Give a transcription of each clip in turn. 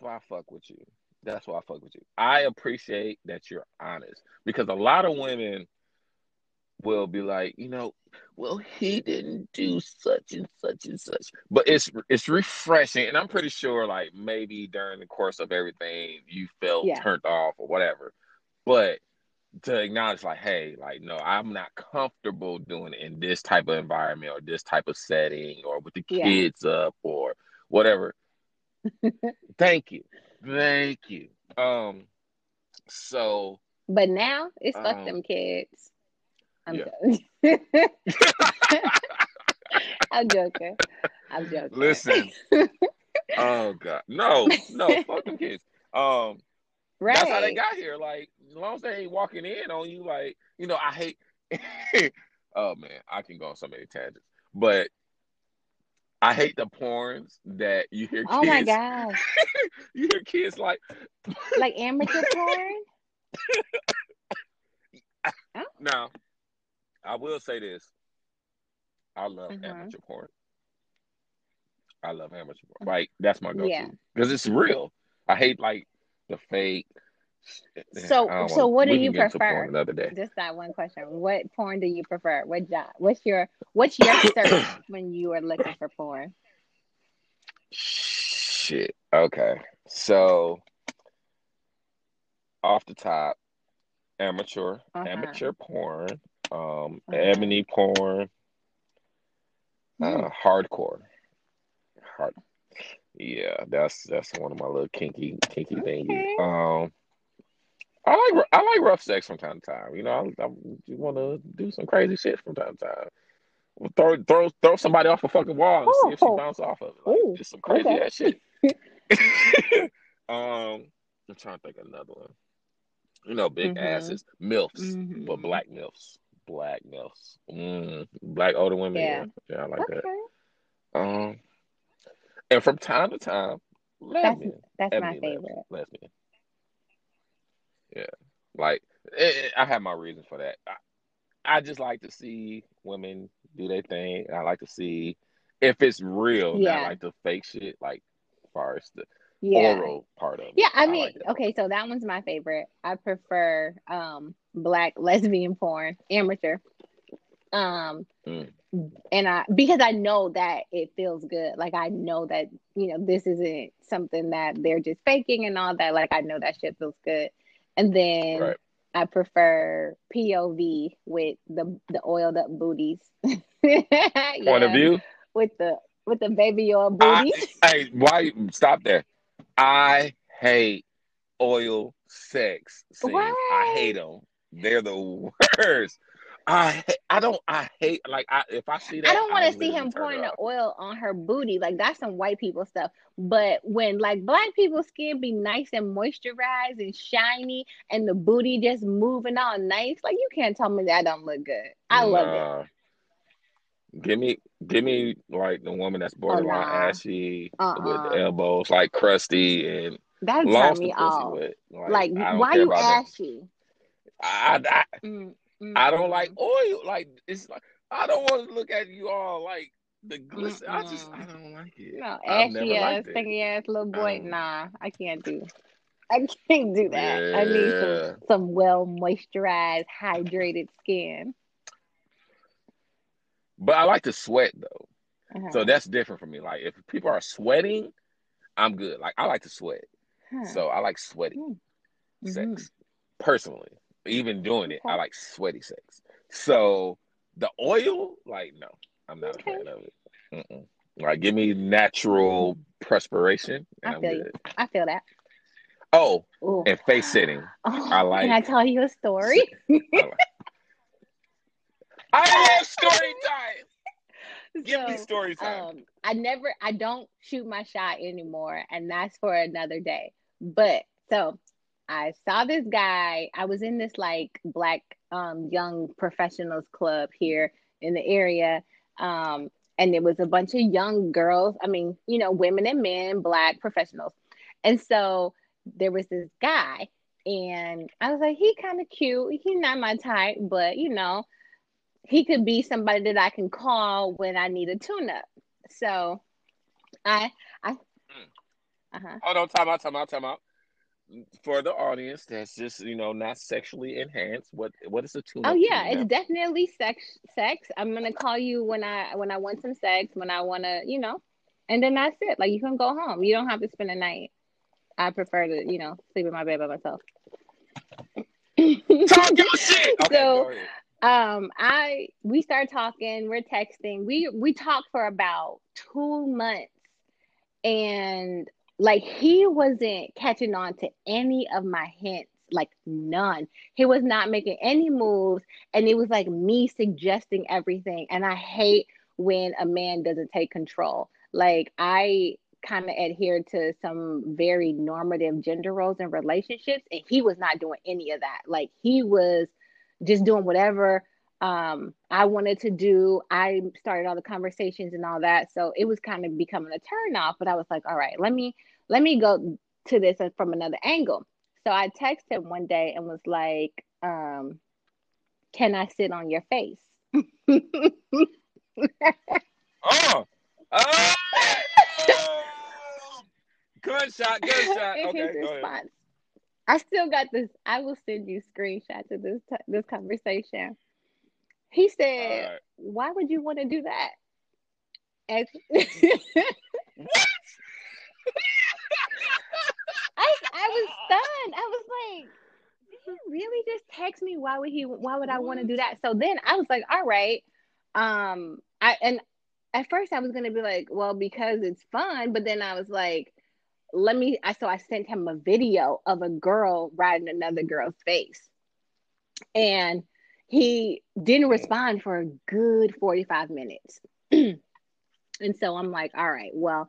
why I fuck with you. That's why I fuck with you. I appreciate that you're honest because a lot of women will be like, you know, well, he didn't do such and such and such. But it's it's refreshing, and I'm pretty sure, like maybe during the course of everything, you felt Yeah. turned off or whatever. But to acknowledge, like, hey, like, no, I'm not comfortable doing it in this type of environment or this type of setting or with the Yeah. kids up or whatever. Thank you, thank you. Um, so But now it's fuck Um, them kids. I'm yeah. joking. I'm joking. I'm joking. listen. oh God, no, no, fuck them kids. Um. right? That's how they got here. Like, as long as they ain't walking in on you, like, you know, I hate. oh man, I can go on so many tangents, but I hate the porns that you hear. Kids, oh my gosh. you hear kids like, Like amateur porn? now, I will say this: I love Mhm. amateur porn. I love amateur porn. Like that's my go-to Yeah. because it's real. I hate like the fake. So- so what do you can get into prefer? Another day. Just that one question. What porn do you prefer? What job? What's your what's your search when you are looking for porn? Shit. Okay. So off the top, amateur, Uh-huh. amateur porn, um, Uh-huh. ebony porn, uh, hardcore. Hard. Yeah, that's that's one of my little kinky kinky Okay. thingies. Um, I like I like rough sex from time to time. You know, I, I want to do some crazy shit from time to time. Throw throw throw somebody off a fucking wall and see if she Oh. bounces off of it. Like, Ooh, just some crazy okay. ass shit. um, I'm trying to think of another one. You know, big Mhm. asses, milfs, Mhm. but black milfs, black milfs, mm, black older women. Yeah, Yeah. yeah, I like Okay. that. Um, and from time to time, That's lesbian, that's my lesbian, favorite. lesbian. Yeah, like eh, eh, I have my reasons for that. I, I just like to see women do their thing. I like to see if it's real, Yeah. not like the fake shit, like as far as the Yeah. oral part of it. Yeah, I mean, like okay, so that one's my favorite. I prefer um black lesbian porn, amateur. Um Mm. and I because I know that it feels good. Like I know that, you know, this isn't something that they're just faking and all that. Like I know that shit feels good. And then Right. I prefer POV with the the oiled up booties. Point Yeah, of view. with the with the baby oil I, booties. hey, why? Stop there. I hate oil sex scenes. I hate them. They're the worst. I I don't. I hate like I if I see that I don't want to see him pouring the oil on her booty. Like that's some white people stuff. But when like black people's skin be nice and moisturized and shiny, and the booty just moving all nice, like you can't tell me that don't look good. I love it. Give me, give me like the woman that's borderline Oh, nah. ashy Uh-uh. with elbows like crusty and That lost turn me off. Like, Like, why you that. ashy? I, I, Mm, I don't like oil. Like it's like I don't want to look at you all like the glisten. I just I don't like it. No, ashy ass, stinky ass little boy. Um, Nah, I can't do. I can't do that. I need some some well moisturized, hydrated skin. But I like to sweat though. Uh-huh. So that's different for me. Like if people are sweating, I'm good. Like I like to sweat. Huh. So I like sweaty Mhm. sex. Personally. Even doing it, I like sweaty sex. So the oil, like no, I'm not Okay. a fan of it. Mm-mm. Like give me natural perspiration and I I'm feel you. I feel that. Oh, Ooh. and face sitting. Oh, I like- Can I tell you a story? I, like- I love story time. Give me So, story time. um, I never, I don't shoot my shot anymore, and that's for another day. But so I saw this guy. I was in this like black um young professionals club here in the area. Um, and it was a bunch of young girls. I mean, you know, women and men, black professionals. And so there was this guy, and I was like, he kind of cute. He's not my type, but you know, he could be somebody that I can call when I need a tune up. So I I Uh-huh. Hold on, time out, time out, time out. For the audience that's just you know not sexually enhanced, what what is a tune? Oh yeah, it's definitely sex. Sex. I'm gonna call you when I when I want some sex, when I wanna, you know, and then that's it. Like you can go home. You don't have to spend a night. I prefer to, you know, sleep in my bed by myself. Talk your shit. Okay, So- um i we start talking we're texting we we talked for about two months and like he wasn't catching on to any of my hints like none. He was not making any moves and it was like me suggesting everything. And i hate when a man doesn't take control. Like i kind of adhere to some very normative gender roles in relationships and he was not doing any of that. Like he was just doing whatever um, I wanted to do. I started all the conversations and all that, so it was kind of becoming a turn off. But I was like, all right, let me let me go to this from another angle. So I texted him one day and was like, um, "Can I sit on your face?" Oh, oh, good shot, good shot. Okay, his go ahead. response. I still got this. I will send you screenshots of this t- this conversation. He said, right. "Why would you want to do that?" I I was stunned. I was like, "Did he really just text me? Why would he? Why would I want to do that?" So then I was like, "All right." Um, I and at first I was gonna be like, "Well, because it's fun," but then I was like, "Let me." I so I sent him a video of a girl riding another girl's face, and he didn't respond for a good forty five minutes. and so I'm like, "All right, well."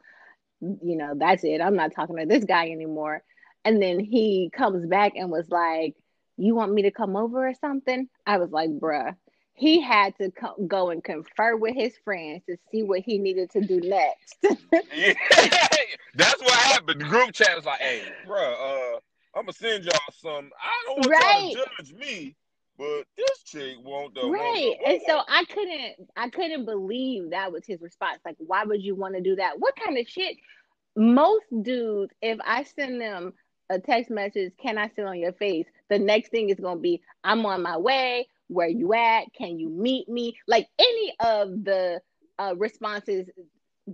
you know, that's it. I'm not talking to this guy anymore. And then he comes back and was like, You want me to come over or something? I was like, Bruh. He had to co- go and confer with his friends to see what he needed to do next. Yeah, that's what happened. The group chat was like, "Hey, bro, uh, I'm gonna send y'all some. I don't want Right. y'all to judge me, but this chick won't the right. And so I couldn't I couldn't believe that was his response. Like, why would you want to do that? What kind of shit? Most dudes, if I send them a text message, can I sit on your face? The next thing is gonna be, I'm on my way. Where you at? Can you meet me? Like any of the uh, responses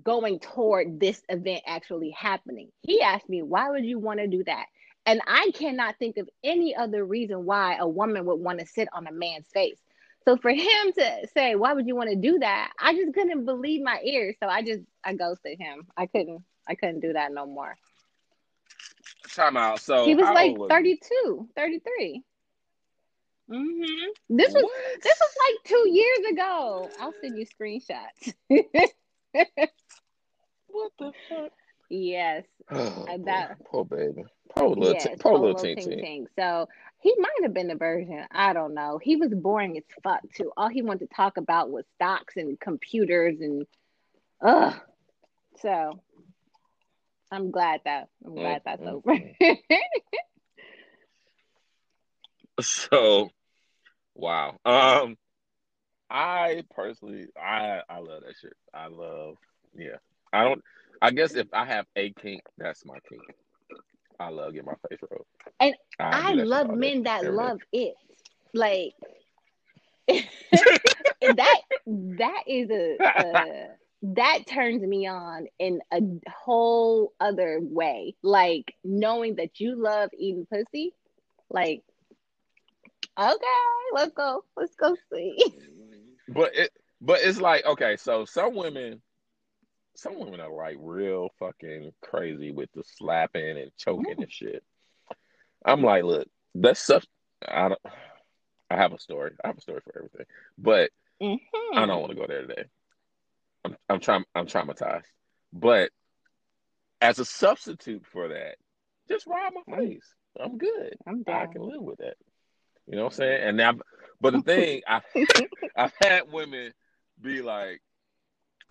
going toward this event actually happening. He asked me, why would you want to do that? And I cannot think of any other reason why a woman would want to sit on a man's face. So for him to say, why would you want to do that? I just couldn't believe my ears. So I just I ghosted him. I couldn't I couldn't do that no more. time out. So he was like old was 32, 33. hmm This was What? this was like two years ago. I'll send you screenshots. what the fuck? Yes. Oh, that- poor baby, poor little, yes, t- poor little ting Ting ting. So he might have been the version. I don't know. He was boring as fuck too. All he wanted to talk about was stocks and computers and ugh. So I'm glad that I'm glad that's mm, over. So, wow. Um, I personally, I I love that shit. I love, yeah. I don't. I guess if I have a kink, that's my kink. I love getting my face rubbed. And I, I do that shit love men that every day. love it. Like that that is a, a that turns me on in a whole other way. Like knowing that you love eating pussy. Like okay, let's go. Let's go see. But it, but it's like okay. So some women, some women are like real fucking crazy with the slapping and choking and shit. I'm like, look, that's stuff. I don't. I have a story. I have a story for everything, but Mhm. I don't want to go there today. I'm I'm trying I'm traumatized. But as a substitute for that, just ride my face. I'm good. I'm I down. can live with that. You know what I'm saying? And now but the thing I've I've had women be like,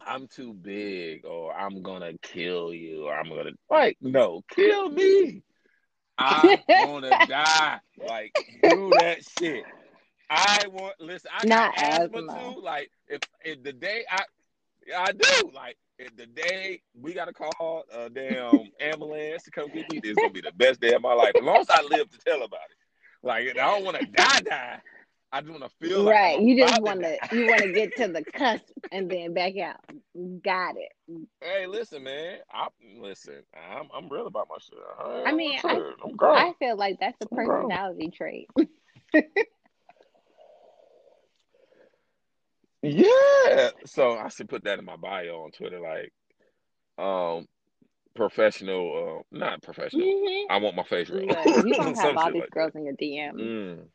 I'm too big or I'm gonna kill you or I'm gonna like, no, kill me. I wanna die. Like, do that shit. I want listen, I Not got asthma asthma. too. Like if, if the day I I do, like if the day we gotta call a damn ambulance to come get me, this gonna be the best day of my life. As long as I live to tell about it. Like I don't want to die, die. I just want to feel right. I'm You just want to you want to get to the cusp and then back out. Got it. Hey, listen, man. I listen. I'm I'm real about my shit. I, I mean, I-. I feel like that's a personality trait. Yeah. So I should put that in my bio on Twitter, like, um, professional, uh, not professional. Mhm. I want my face right. Look, you gonna have all these like girls in your DM. Mm.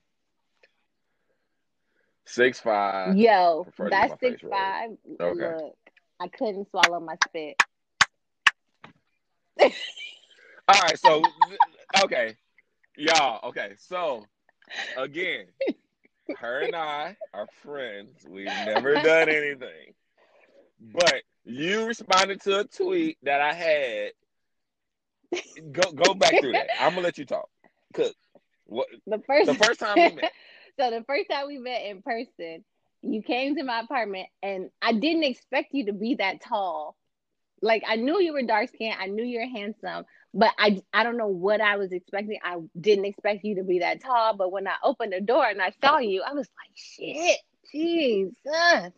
Six five. Yo, prefer to that get my face six five. Okay. Look, I couldn't swallow my spit. All right. So, okay, y'all. Okay. So, again, her and I are friends. We've never done anything, but you responded to a tweet that I had. Go go back through that. I'm gonna let you talk. Cause what The first the first time we met. so the first time we met in person, you came to my apartment and I didn't expect you to be that tall. Like I knew you were dark skinned, I knew you were handsome, but I I don't know what I was expecting. I didn't expect you to be that tall, but when I opened the door and I saw you, I was like, shit, Jesus.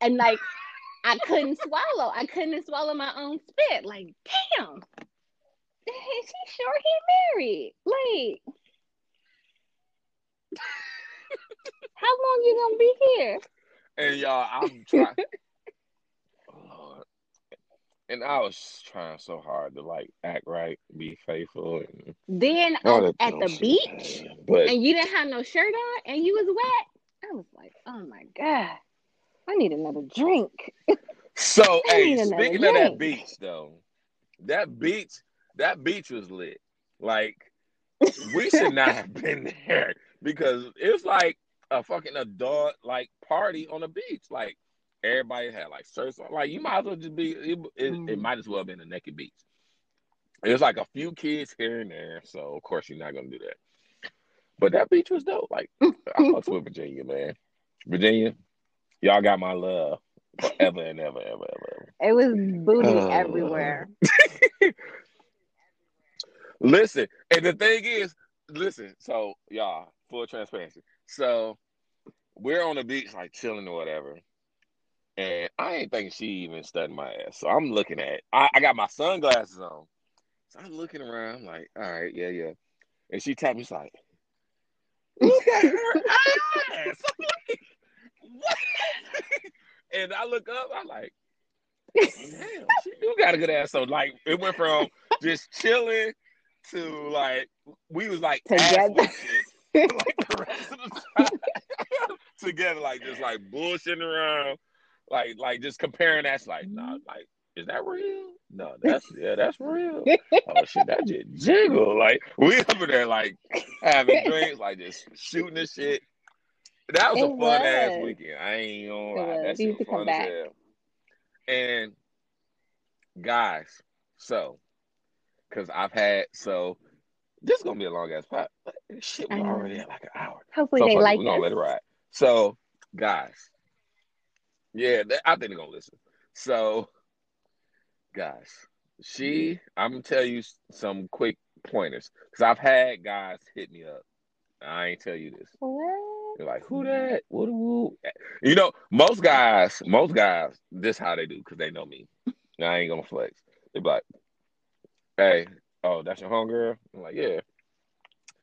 And like I couldn't swallow. I couldn't swallow my own spit. Like, damn. Is he sure he married? Like how long you gonna be here? And y'all, I'm trying. And I was trying so hard to like act right, be faithful, and Then on, oh, at the beach. But and you didn't have no shirt on, and you was wet. I was like, oh my god, I need another drink. so, hey, speaking of that beach though, that beach, that beach was lit. Like we should not have been there because it was like a fucking adult like party on the beach. Like everybody had like shirts on. Like you might as well just be. It, it, it Mm. might as well have been a naked beach. There's like a few kids here and there, so of course you're not gonna do that. But that beach was dope. Like I fucks with Virginia, man. Virginia, y'all got my love forever and ever, ever, ever, ever. It was booty Oh. everywhere. Listen, and the thing is, listen, so y'all, full transparency. So we're on the beach, like chilling or whatever. And I ain't think she even studying my ass. So I'm looking at I, I got my sunglasses on. So I'm looking around, I'm like, all right, yeah, yeah. And she tapped me, she's like, look at her ass. Like, what? and I look up, I'm like, damn, she do got a good ass. So like it went from just chilling to like we was like Together. whooping, like the rest of the time together, like just like bullshitting around, like like just comparing that's like nah, mm-hmm. like is that real? No, that's yeah, that's real. Oh shit, that just jiggle. Like we over there like having drinks, like just shooting the shit. That was a It fun ass weekend. I ain't gonna lie. was. That You shit was to come fun back. as hell. And guys, so because I've had so this is gonna be a long ass pot. Shit, we're already at like an hour. Hopefully So they fuck it, like we're gonna let it ride. So, guys, yeah, th- I think they're gonna listen. So, guys, she, I'm gonna tell you some quick pointers because I've had guys hit me up. I ain't tell you this. What? They're like, who that? What? Who? You know, most guys, most guys, this how they do because they know me. I ain't gonna flex. They're like, hey, oh, that's your homegirl? I'm like, yeah.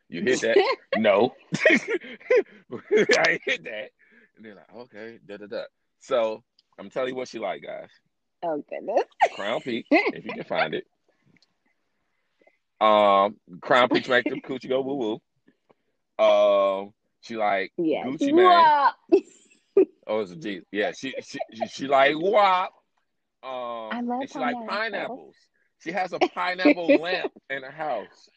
You hit that? no. I hit that. And they're like, okay, da da da. So I'm telling you what she like, guys. Oh goodness. Crown Peach, if you can find it. Um, Crown Peach make them coochie go woo woo. Um, she like Yes. Gucci Mane. Whoa. Oh, it's a G. Yeah, she she she, she like WAP. Um, I love and she like pineapple. pineapples. She has a pineapple lamp in her house.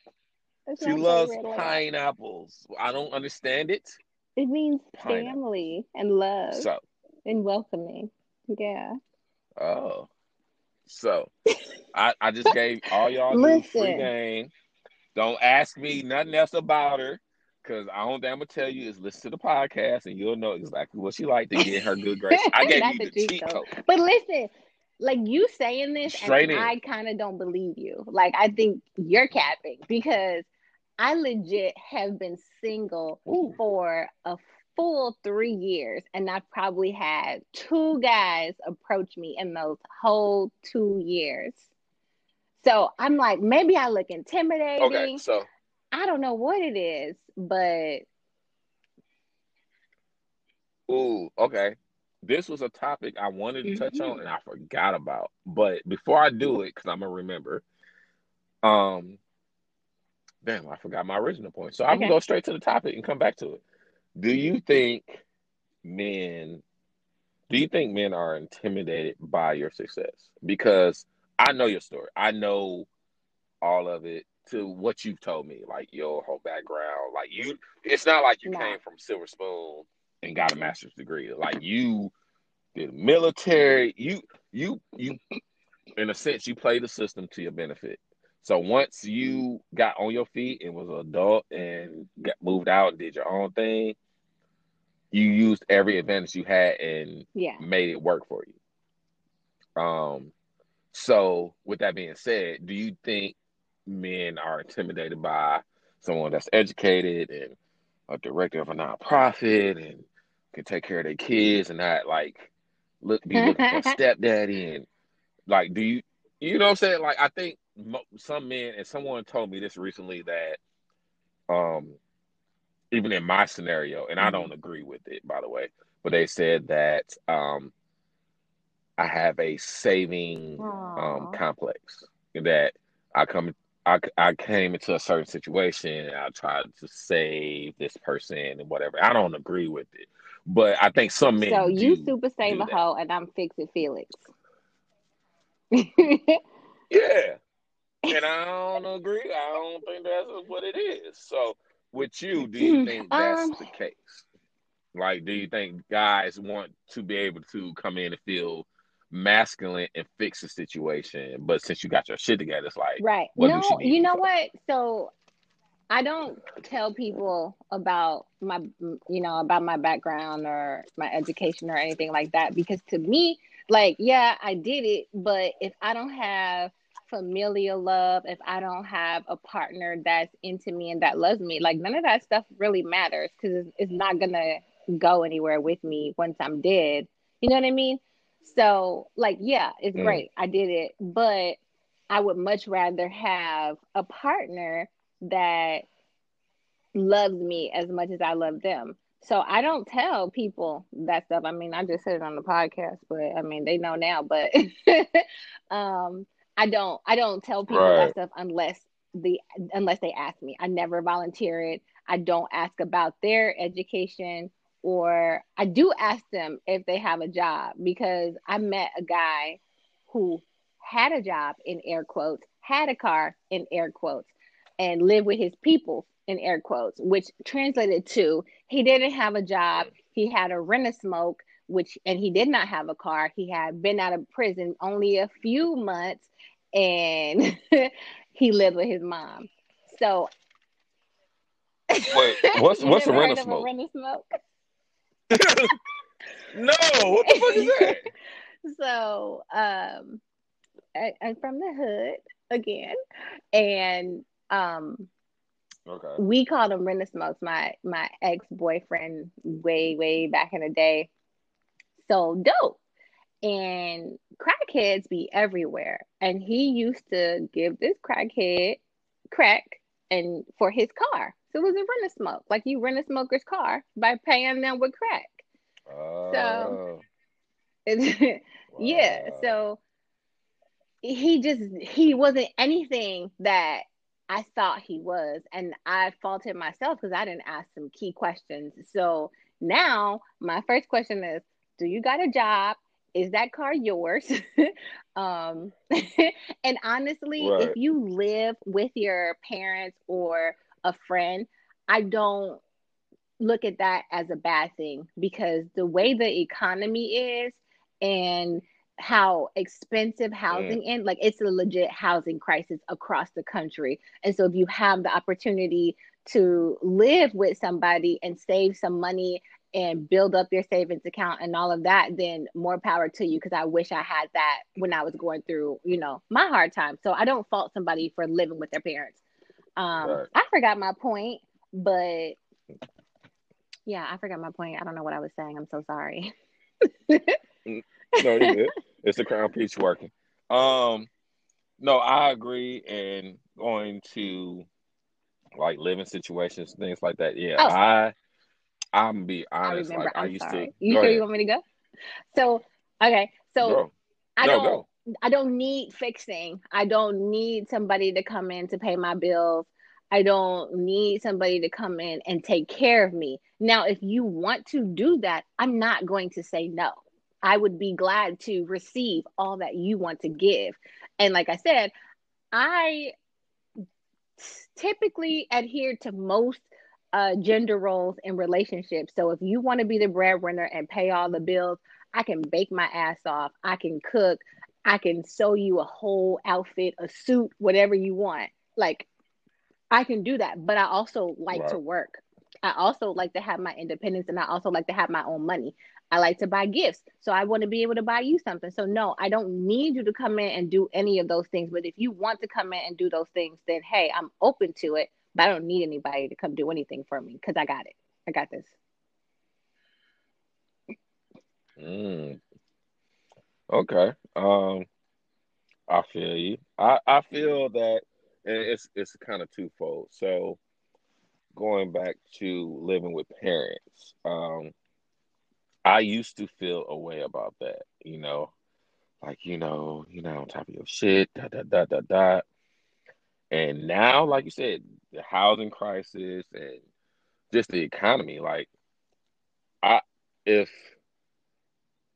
That's She loves favorite lamp. pineapples. I don't understand it. It means family and love So, and welcoming. Yeah. oh, so I I just gave all y'all free game. Don't ask me nothing else about her. Cause I don't think I'm gonna tell you is listen to the podcast and you'll know exactly what she like to get her good grace. I gave you the cheat code. But listen, like you saying this, Straight and in. I kind of don't believe you. Like I think you're capping because I legit have been single Ooh. for a full three years, and I've probably had two guys approach me in those whole two years. So I'm like, maybe I look intimidating. Okay, so I don't know what it is, but ooh, okay. This was a topic I wanted to touch Mhm. on and I forgot about. But before I do it, because I'm gonna remember, um, damn, I forgot my original point. So I'm Okay. gonna go straight to the topic and come back to it. Do you think men do you think men are intimidated by your success? Because I know your story. I know all of it to what you've told me, like your whole background. Like you it's not like you No. came from Silver Spoon and got a master's degree. Like you did military, you you you in a sense you played the system to your benefit. So once you got on your feet and was an adult and got moved out and did your own thing, you used every advantage you had and yeah. made it work for you. Um, so with that being said, do you think men are intimidated by someone that's educated and a director of a nonprofit and can take care of their kids and not like look be looking for a stepdaddy and like do you you know what I'm saying? Like I think mo- some men and someone told me this recently that um even in my scenario, and I don't agree with it, by the way, but they said that um, I have a saving um, complex. That I come, I, I came into a certain situation, and I tried to save this person and whatever. I don't agree with it, but I think some men. So you do super save a that. hoe, and I'm fixing Felix. Yeah. And I don't agree. I don't think that's what it is. So, with you, do you think that's Um, the case? Like, do you think guys want to be able to come in and feel masculine and fix the situation? But since you got your shit together, it's like, right. No, you know what? So I don't tell people about my, you know, about my background or my education or anything like that because to me, like, yeah, I did it, but if I don't have familial love, if I don't have a partner that's into me and that loves me, like, none of that stuff really matters because it's, it's not gonna go anywhere with me once I'm dead. You know what I mean? So, like, yeah, it's Mm. great. I did it, but I would much rather have a partner that loves me as much as I love them. So I don't tell people that stuff. I mean, I just said it on the podcast, but I mean, they know now, but um I don't I don't tell people Right. that stuff unless the unless they ask me. I never volunteer it. I don't ask about their education or I do ask them if they have a job because I met a guy who had a job in air quotes, had a car in air quotes, and lived with his people in air quotes, which translated to he didn't have a job, he had a rent a smoke, which and he did not have a car. He had been out of prison only a few months and he lived with his mom. So Wait, what's what's a rent heard a of a smoke? Rent a smoke? no, what the fuck is that? so um I, I'm from the hood again and um Okay. we called him rent smokes my my ex-boyfriend way way back in the day so dope and crackheads be everywhere and he used to give this crackhead crack and for his car so it was a rent a smoke like you rent a smoker's car by paying them with crack. Oh, yeah wow. so he just he wasn't anything that i thought he was and i faulted myself because i didn't ask some key questions. So now my first question is do you got a job? Is that car yours? Um and honestly Right. if you live with your parents or a friend i don't look at that as a bad thing because the way the economy is and how expensive housing in like it's a legit housing crisis across the country and so if you have the opportunity to live with somebody and save some money and build up your savings account and all of that, then more power to you because I wish I had that when I was going through, you know, my hard time. So I don't fault somebody for living with their parents. Um, right. I forgot my point, but yeah, I forgot my point. I don't know what I was saying. I'm so sorry. No, you good. It's the Crown Peach working. Um, no, I agree. And going to like living situations, things like that. Yeah, oh. I I'm be honest. I remember. Like, I'm I used sorry. to. You sure ahead. you want me to go? So okay, so go. I no, don't. Go. I don't need fixing. I don't need somebody to come in to pay my bills. I don't need somebody to come in and take care of me. Now, if you want to do that, I'm not going to say no. I would be glad to receive all that you want to give. And like I said, I typically adhere to most uh, gender roles in relationships. So if you want to be the breadwinner and pay all the bills, I can bake my ass off. I can cook. I can sew you a whole outfit, a suit, whatever you want. Like I can do that, but I also like right. to work. I also like to have my independence and I also like to have my own money. I like to buy gifts. So I want to be able to buy you something. So no, I don't need you to come in and do any of those things. But if you want to come in and do those things, then hey, I'm open to it. But I don't need anybody to come do anything for me because I got it. I got this. Mm. Okay. Um I feel you. I, I feel that it's it's kind of twofold. So going back to living with parents, um, I used to feel a way about that, you know, like you know, you know, on top of your shit, da da da da da. And now, like you said, the housing crisis and just the economy, like I if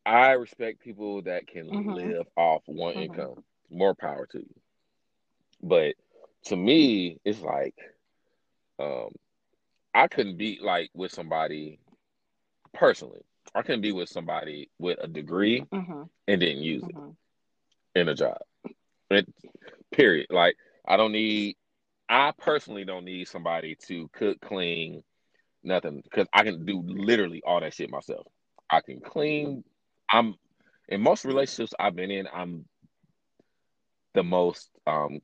I respect people that can mm-hmm. live off one mm-hmm. income, more power to you. But to me, it's like um I couldn't be like with somebody personally I couldn't be with somebody with a degree mm-hmm. and didn't use mm-hmm. it in a job. It, period. Like I don't need. I personally don't need somebody to cook, clean, nothing because I can do literally all that shit myself. I can clean. I'm in most relationships I've been in. I'm the most um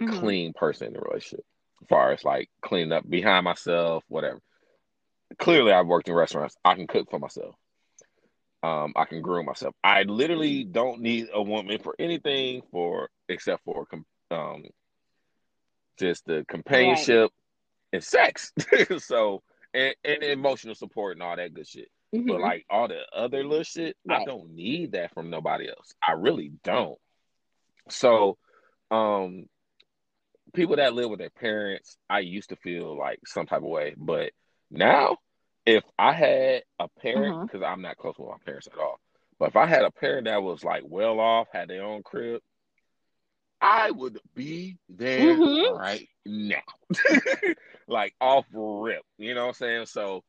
mm-hmm. clean person in the relationship, as far as like cleaning up behind myself, whatever clearly I've worked in restaurants. I can cook for myself. Um, I can groom myself. I literally don't need a woman for anything for except for um, just the companionship right. and sex. so and, and emotional support and all that good shit. Mm-hmm. But like all the other little shit, right. I don't need that from nobody else. I really don't. So um people that live with their parents, I used to feel like some type of way, but now, if I had a parent, because uh-huh. I'm not close with my parents at all, but if I had a parent that was like well off, had their own crib, I would be there mm-hmm. right now. like off rip. You know what I'm saying? So,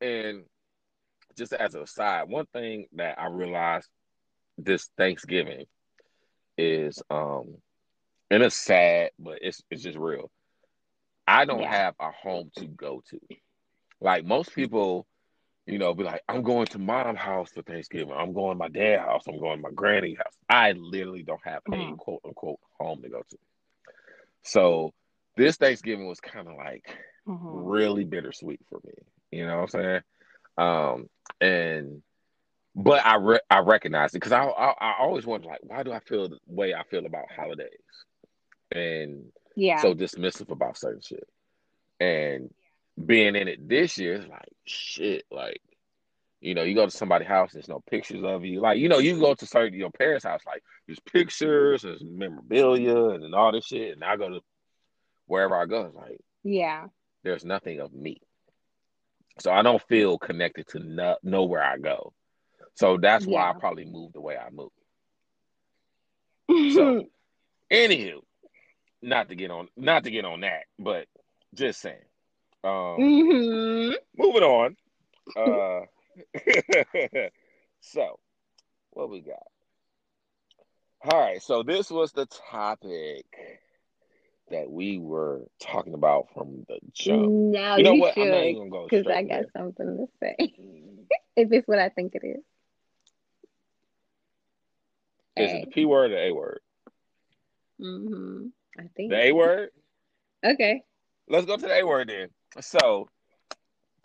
and just as a aside, one thing that I realized this Thanksgiving is um and it's sad, but it's it's just real. I don't yeah. have a home to go to. Like most people, you know, be like, I'm going to mom's house for Thanksgiving. I'm going to my dad's house. I'm going to my granny's house. I literally don't have a mm-hmm. quote unquote home to go to. So this Thanksgiving was kind of like mm-hmm. really bittersweet for me. You know what I'm saying? Um, and but I re- I recognize it because I, I, I always wonder like why do I feel the way I feel about holidays and yeah so dismissive about certain shit and being in it this year, it's like shit. Like, you know, you go to somebody's house, there's no pictures of you. Like, you know, you go to certain your parents' house, like there's pictures, there's memorabilia, and, and all this shit. And I go to wherever I go, it's like, yeah, there's nothing of me. So I don't feel connected to no, nowhere I go. So that's yeah. why I probably move the way I move. so, anywho, not to get on, not to get on that, but just saying. Um, mm-hmm. Moving on. Uh, so, what we got? All right. So this was the topic that we were talking about from the jump. No, You know you what? I'm not should, even gonna go because I got there. something to say. if it's what I think it is. Is it the P word or the A word? Mm-hmm. I think. The A word? Okay. Let's go to the A word then. So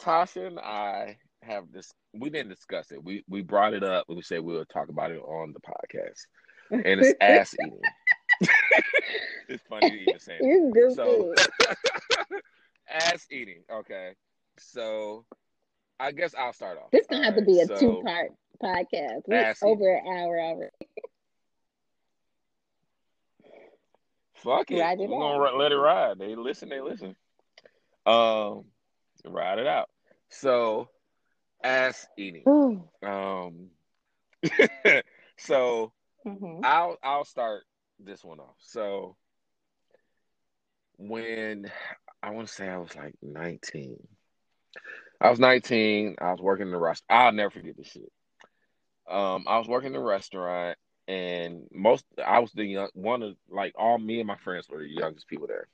Tasha and I have this we didn't discuss it. We we brought it up we said we would talk about it on the podcast. And it's ass eating. it's funny to even say it. you goofy. So ass eating. Okay. So I guess I'll start off. this gonna have to be a so- two part podcast. We're eating. over an hour already. Fuck it. Ride We're it gonna let it ride. They listen, they listen. Um ride it out. So ass eating. Ooh. Um so Mhm. I'll I'll start this one off. So when I want to say I was like 19. I was 19. I was working in the restaurant. I'll never forget this shit. Um, I was working in the restaurant, and most I was the young one of like all me and my friends were the youngest people there,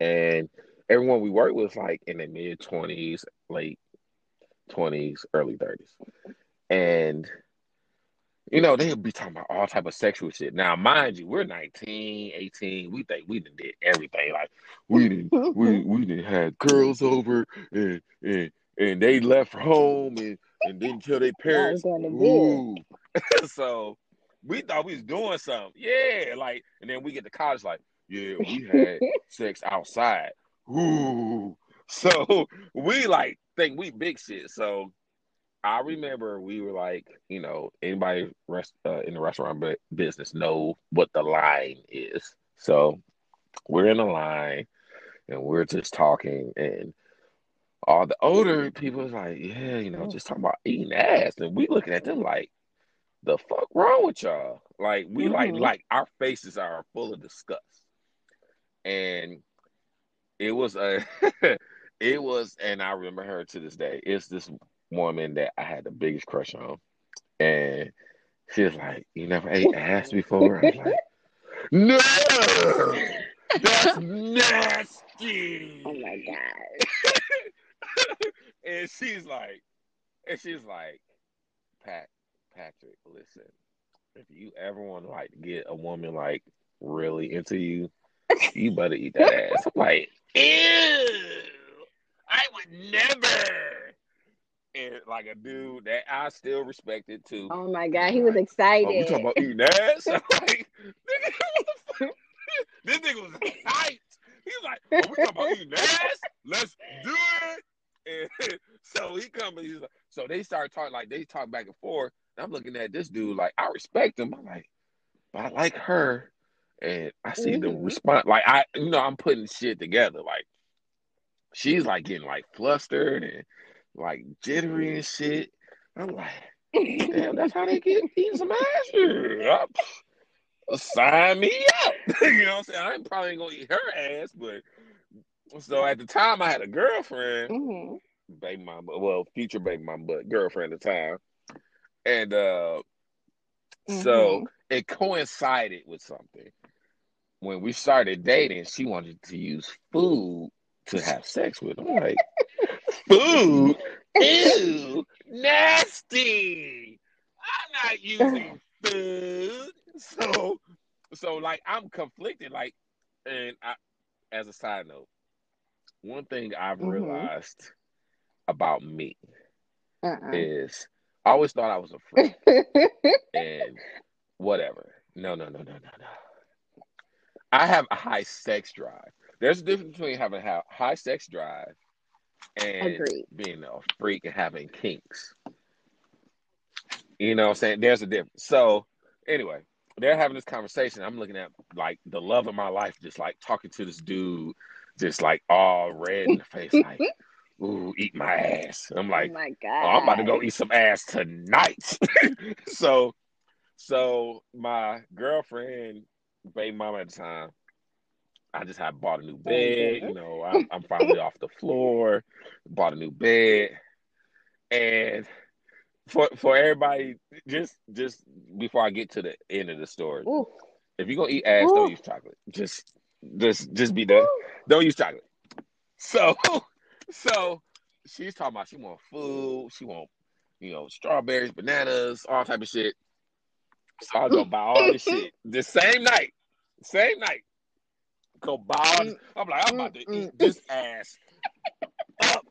and everyone we worked with was like in their mid 20s, late 20s, early 30s, and you know, they'll be talking about all type of sexual shit. Now, mind you, we're 19, 18. We think we done did everything. Like we didn't we we didn't had girls over and and and they left home and and didn't tell their parents. going to bed. Ooh. so we thought we was doing something. Yeah, like and then we get to college like, yeah, we had sex outside. Ooh. So we like think we big shit. So I remember we were like, you know, anybody rest uh, in the restaurant bu- business know what the line is. So we're in a line and we're just talking, and all the older people is like, yeah, you know, just talking about eating ass, and we looking at them like, the fuck wrong with y'all? Like we like Mhm. like our faces are full of disgust, and it was a it was, and I remember her to this day. It's this woman that I had the biggest crush on, and she was like, "You never ate ass before?" I was like, "No, that's nasty." Oh my god. and she's like, and she's like, Pat, Patrick, listen, if you ever want to like get a woman like really into you, you better eat that ass. I'm like, ew, I would never. Like a dude that I still respected too. Oh my god. He was excited. Oh, we talking about eating ass? Like, nigga, the this nigga was hyped. He was like, oh, we talking about eating ass? Let's do it. And so he comes and he's like, so they start talking like they talk back and forth. And I'm looking at this dude like I respect him. I'm like, but I like her, and I see the Mhm. response. Like I, you know, I'm putting shit together. Like she's like getting like flustered and like jittery and shit. I'm like. Damn, that's how they get eating some ass. Sign me up. you know what I'm saying? I ain't probably gonna eat her ass, but so at the time I had a girlfriend, Mhm. baby mama, well, future baby mama, but girlfriend at the time. And uh so Mhm. it coincided with something. When we started dating, she wanted to use food to have sex with. I'm like, food? Ew, nasty. I'm not using food. So, so like I'm conflicted. Like, and I, as a side note, one thing I've Mhm. realized about me Uh-uh. is I always thought I was a freak and whatever. No, no, no, no, no, no. I have a high sex drive. There's a difference between having a high sex drive and Agreed. being a freak and having kinks. You know what I'm saying? There's a difference. So, anyway, they're having this conversation. I'm looking at like the love of my life, just like talking to this dude, just like all red in the face, like, ooh, eat my ass. I'm oh like, oh my Oh, god. I'm about to go eat some ass tonight. so, so my girlfriend, baby mama at the time, I just had bought a new oh, bed. You know, I'm, I'm finally off the floor. Bought a new bed, and for for everybody, just just before I get to the end of the story, Ooh. if you're gonna eat ass, Ooh. don't use chocolate. Just Just just be done. Don't use chocolate. So so she's talking about she want food, she want, you know, strawberries, bananas, all type of shit. So I go buy all this shit the same night. Same night. Go buy. I'm like, I'm about to eat this ass up.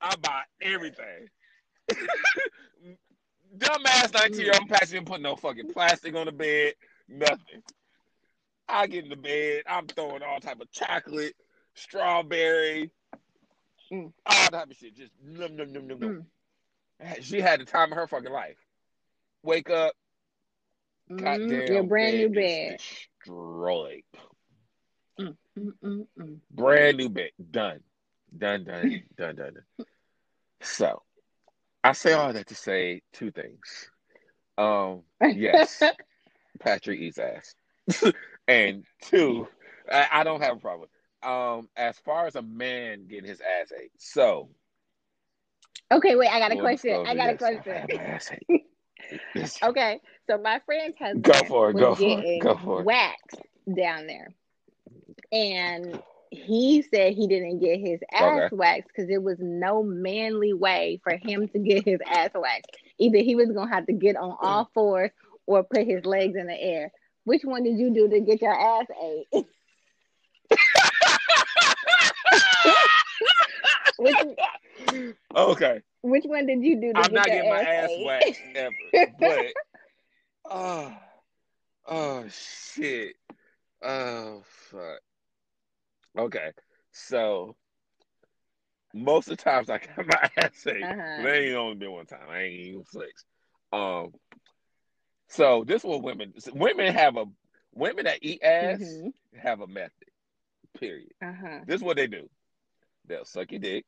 I buy everything. Dumbass 19 year old passion put no fucking plastic on the bed, nothing. I get in the bed, I'm throwing all type of chocolate, strawberry, mm. all type of shit. Just num num num num num. Mm. She had the time of her fucking life. Wake up, mm, goddamn, your brand new bed destroyed. Mm, mm, mm, mm, brand new bed, done, done, done, done, done, done. So, I say all that to say two things. Um, yes, Patrick eats ass, and two, I, I don't have a problem um as far as a man getting his ass ate. So Okay, wait, I got a question. I got a question. okay, so my friend's husband go for it, go for it, go for it. Waxed down there, and he said he didn't get his ass okay. waxed because it was no manly way for him to get his ass waxed. Either he was gonna have to get on all mm. fours or put his legs in the air. Which one did you do to get your ass ate? which, okay. Which one did you do? I'm not getting my ass waxed ever, but oh, oh shit, oh fuck. Okay, so most of the times I got my ass ate. Uh-huh. There ain't only been one time. I ain't even flex. Um, so this what women women have a women that eat ass mm-hmm. have a method. Period. Uh-huh. This is what they do. They'll suck your dick,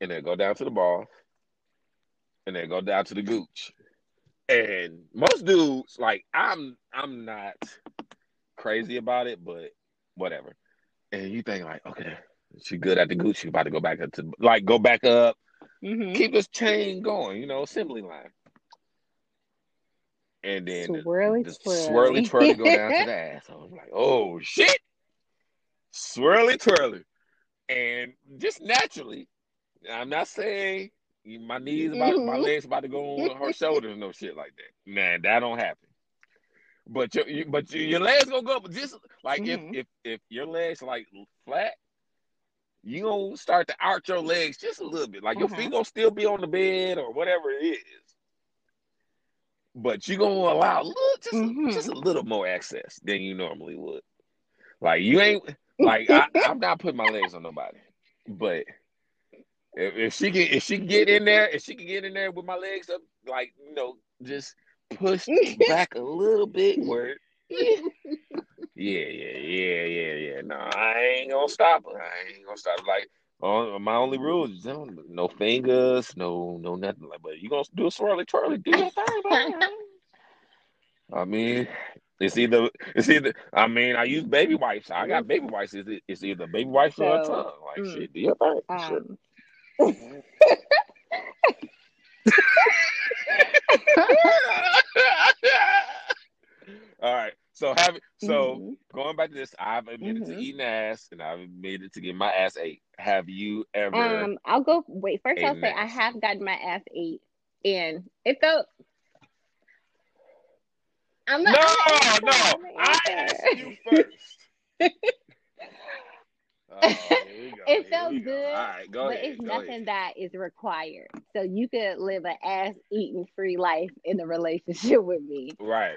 and then go down to the balls, and then go down to the gooch. And most dudes, like I'm, I'm not crazy about it, but whatever. And you think like, okay, she good at the. She about to go back up to like go back up, mm-hmm. keep this chain going. You know, assembly line. And then swirly, the, the swirly, swirly twirly go down to the ass. I was like, oh shit swirly twirly, and just naturally. I'm not saying my knees about mm-hmm. my legs about to go on her shoulders, no shit like that. Man, that don't happen. But your you, but your, your legs gonna go up just like mm-hmm. if if if your legs like flat, you gonna start to arch your legs just a little bit. Like your feet mm-hmm. gonna still be on the bed or whatever it is. But you gonna allow a little, just, mm-hmm. just a little more access than you normally would. Like you ain't like I, am not putting my legs on nobody, but if, if, she can, if she can get in there, if she can get in there with my legs up, like you know, just push back a little bit, where yeah, yeah, yeah, yeah, yeah. No, I ain't gonna stop. I ain't gonna stop. Like on my only rule is no fingers, no, no nothing like. But you gonna do a swirly twirly, do your thing, I mean, it's either it's either I mean I use baby wipes. I got baby wipes. It's, it's either baby wipes so, or a tongue. Like mm, shit, do your thing. Um, All right. So having so mm-hmm. going back to this, I've admitted mm-hmm. to eating ass and I've admitted to getting my ass ate. Have you ever Um I'll go wait, first I'll say I have gotten my ass ate and it felt I'm not. No, no. I asked you first. oh, it felt good, right, but ahead, it's nothing ahead. that is required. So you could live an ass eating free life in a relationship with me. Right.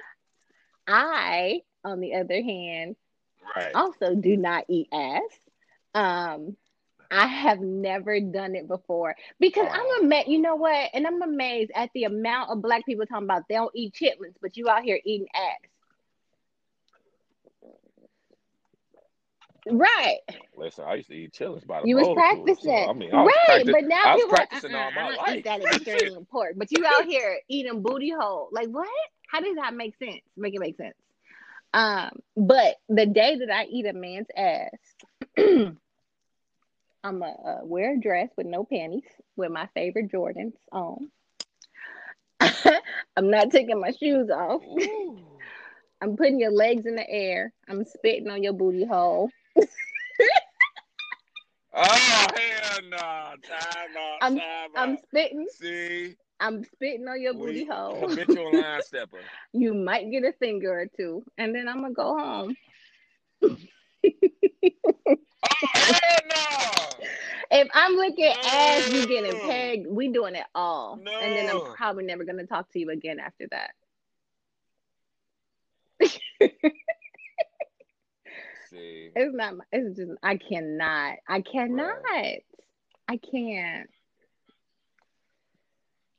I, on the other hand, right. also do not eat ass. Um, I have never done it before because I'm amazed. You know what? And I'm amazed at the amount of black people talking about they don't eat chitlins, but you out here eating ass. Right. Listen, I used to eat chitlins by the way. You was practicing. So, I mean, I right, but now I was people practicing like, uh-uh, all my life. That very important. But you out here eating booty hole. Like what? How does that make sense? Make it make sense. Um, but the day that I eat a man's ass, I'm gonna uh, wear a dress with no panties with my favorite Jordans on. I'm not taking my shoes off. I'm putting your legs in the air. I'm spitting on your booty hole. Oh hell no! Time out. I'm- time I'm out. spitting. See, I'm spitting on your booty we hole. habitual line stepper. You might get a finger or two, and then I'm gonna go home. Oh hell no! If I'm licking ass, you getting No. pegged. We doing it all, and then I'm probably never gonna talk to you again after that. See, It's not. my- It's just. I cannot. I cannot. I can't.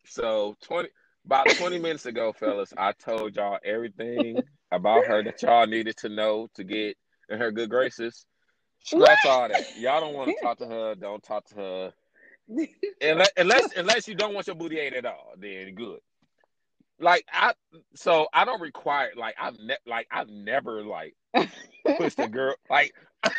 so twenty about twenty minutes ago, fellas, I told y'all everything about her that y'all needed to know to get in her good graces. Scratch all that. Y'all don't want to talk to her. Don't talk to her. unless, unless unless you don't want your booty ate at all, then good. Like I, so I don't require like I've ne- like I've never like pushed a girl like never,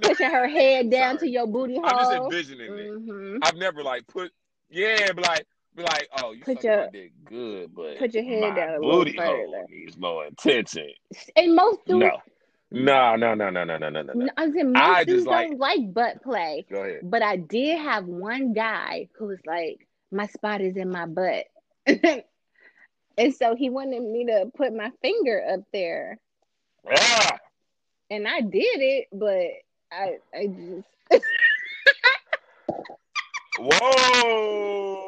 Pushing her head down Sorry. to your booty hole. I'm just envisioning it. hmm I've never like put yeah, but like be like oh you Put your- dick good, but put your head down a little booty hole further. needs more attention. And most dudes, No, no, no, no, no, no, no, no, no. no. I said most I dudes just like- don't like butt play. Go ahead. But I did have one guy who was like, my spot is in my butt. and so he wanted me to put my finger up there. Ah, And I did it, but I I just Whoa!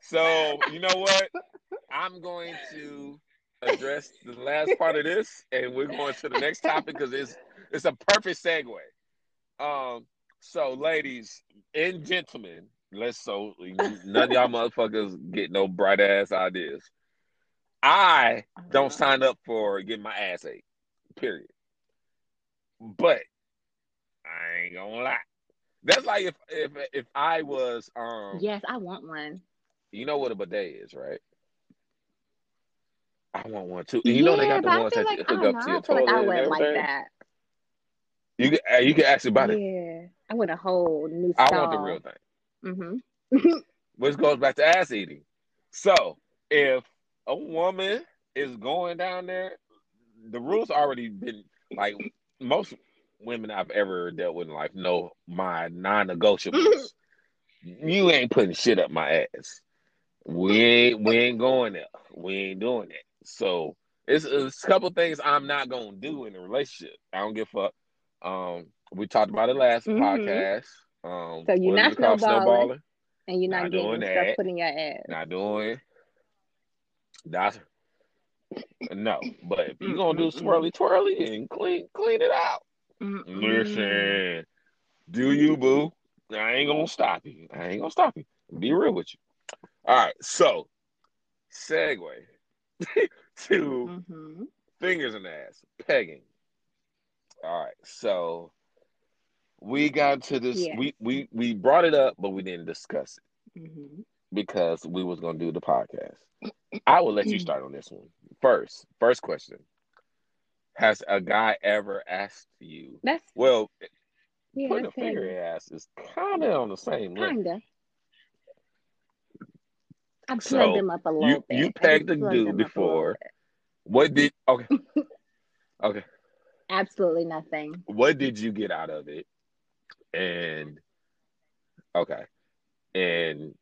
So you know what? I'm going to address the last part of this, and we're going to the next topic because it's it's a perfect segue. Um, so ladies and gentlemen, let's so none of y'all motherfuckers get no bright ass ideas. I don't sign up for getting my ass ate. Period. But I ain't gonna lie. That's like if if if I was um Yes, I want one. you know what a bidet is, right? I want one too. You know they got the ones that like, you hook up to your I feel like toilet I wouldn't like that. You can uh, you can ask about it. Yeah. I want a whole new I want the real thing. Mm-hmm. Which goes back to ass eating. So if a woman is going down there, the rules already been like most women I've ever dealt with in life know my non-negotiables. you ain't putting shit up my ass. We ain't we ain't going there. We ain't doing it. So it's, it's a couple things I'm not gonna do in a relationship. I don't give a fuck. Um, we talked about it last Mhm. podcast. Um, So you're not is it called? snowballing. And you're not, Not getting doing stuff that. put in your ass. Not doing. That's no. But if you're gonna do swirly twirly and clean clean it out. Mm-mm. Listen, do you boo? I ain't gonna stop you. I ain't gonna stop you. Be real with you. All right, so segue to Mhm. fingers in the ass, pegging. All right, so we got to this. Yeah. We we we brought it up, but we didn't discuss it Mhm. because we was gonna do the podcast. I will let you start on this one first. First question: Has a guy ever asked you? That's Well, yeah, putting a finger in ass is kind of on the same level. Kinda. I plugged So, them up a little you- bit. you pegged a dude a before. What did okay? Okay, Absolutely nothing. what did you get out of it? And okay, and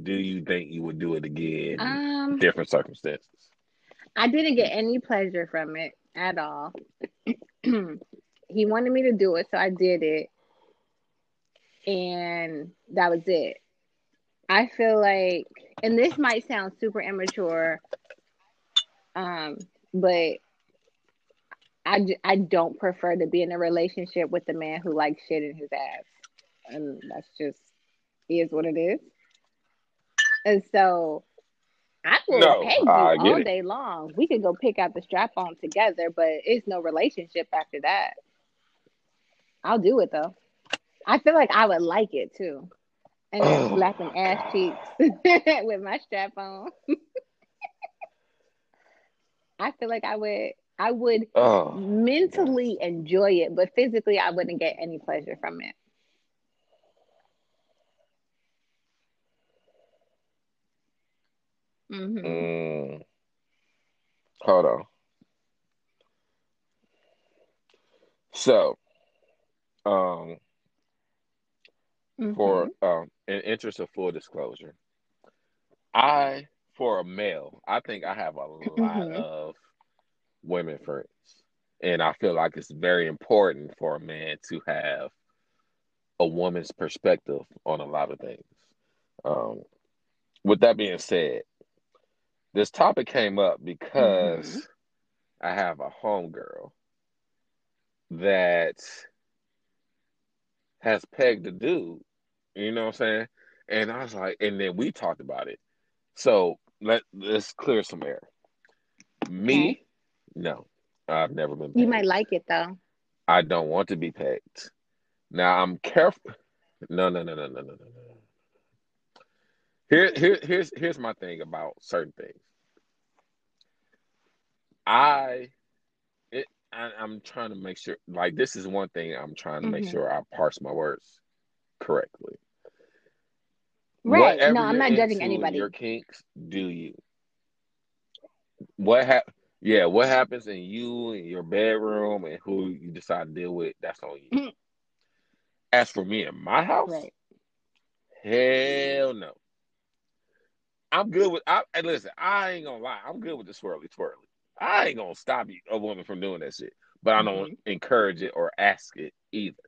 do you think you would do it again? Um, different circumstances. I didn't get any pleasure from it at all. he wanted me to do it, so I did it. And that was it. I feel like, and this might sound super immature, um, but I, j- I don't prefer to be in a relationship with a man who likes shit in his ass. And that's just is what it is. And so I will No, pay you all it. day long. We could go pick out the strap on together, but it's no relationship after that. I'll do it though. I feel like I would like it too. And then Oh, slapping ass cheeks with my strap on. I feel like I would I would Oh, mentally enjoy it, but physically I wouldn't get any pleasure from it. hmm mm. Hold on. So, um, Mhm. for um, in interest of full disclosure, I for a male, I think I have a lot Mhm. of women friends, and I feel like it's very important for a man to have a woman's perspective on a lot of things. Um, with that being said, this topic came up because Mhm. I have a homegirl that has pegged a dude. You know what I'm saying? And I was like, and then we talked about it. So let let's clear some air. Me. No, I've never been You might like it though. I don't want to be pegged. Now I'm careful. No, no, no, no, no, no, no, no. Here, here, here's here's my thing about certain things. I, it, I, I'm trying to make sure. Like this is one thing I'm trying to make Mhm. sure I parse my words correctly. Right. Whatever no, I'm not judging anybody. Your kinks, do you? What hap- Yeah, what happens in you and your bedroom and who you decide to deal with, that's on you. Mhm. As for me in my house, Right. hell no. I'm good with. I and listen. I ain't gonna lie. I'm good with the swirly twirly. I ain't gonna stop you, a woman from doing that shit, but I don't Mhm. encourage it or ask it either.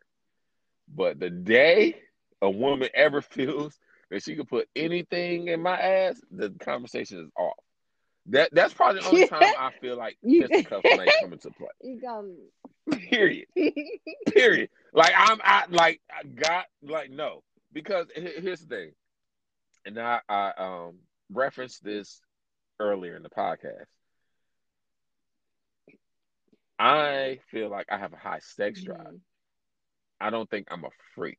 But the day a woman ever feels that she can put anything in my ass, the conversation is off. That that's probably the only time I feel like fisticuffs may come into play. You um Period. Period. Like I'm, I like I got like no because he- here's the thing, and I I um referenced this earlier in the podcast. I feel like I have a high sex drive. Mhm. I don't think I'm a freak.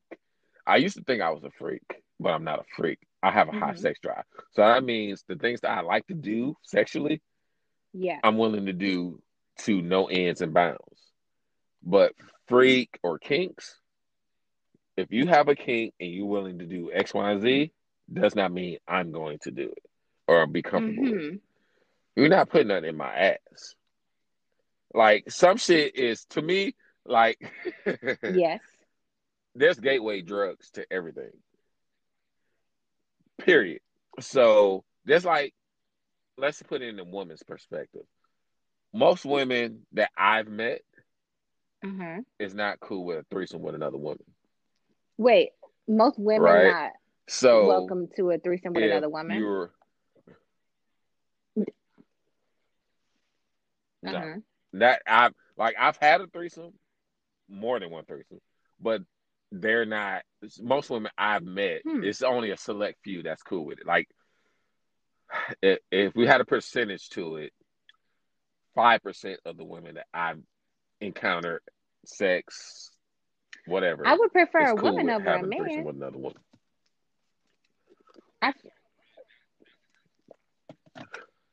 I used to think I was a freak, but I'm not a freak. I have a high Mhm. sex drive. So that means the things that I like to do sexually, Yeah. I'm willing to do to no ends and bounds. But freak or kinks, if you have a kink and you're willing to do X, Y, and Z, does not mean I'm going to do it or be comfortable with it. Mhm. You're not putting that in my ass. Like some shit is to me like Yes. there's gateway drugs to everything. Period. So there's like let's put it in a woman's perspective. Most women that I've met Uh-huh. is not cool with a threesome with another woman. Wait, most women Right. not So welcome to a threesome with another woman. You're. Uh-huh. That I've like I've had a threesome, more than one threesome, but they're not. Most women I've met, Hmm. it's only a select few that's cool with it. Like if, if we had a percentage to it, five percent of the women that I've encountered, sex, whatever, I would prefer a cool woman over a having a threesome man. with another woman. I,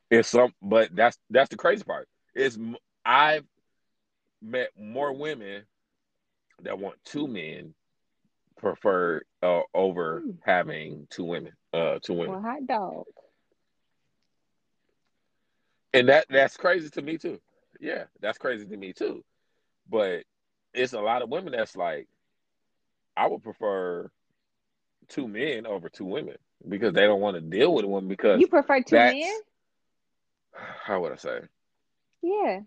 It's some, but that's that's the crazy part. Is I've met more women that want two men preferred uh, over Hmm. having two women, uh, two women, well, hot dog. and that that's crazy to me too. Yeah, that's crazy to me too. But it's a lot of women that's like, I would prefer two men over two women because they don't want to deal with a woman because You prefer two men? how would I say? Yeah.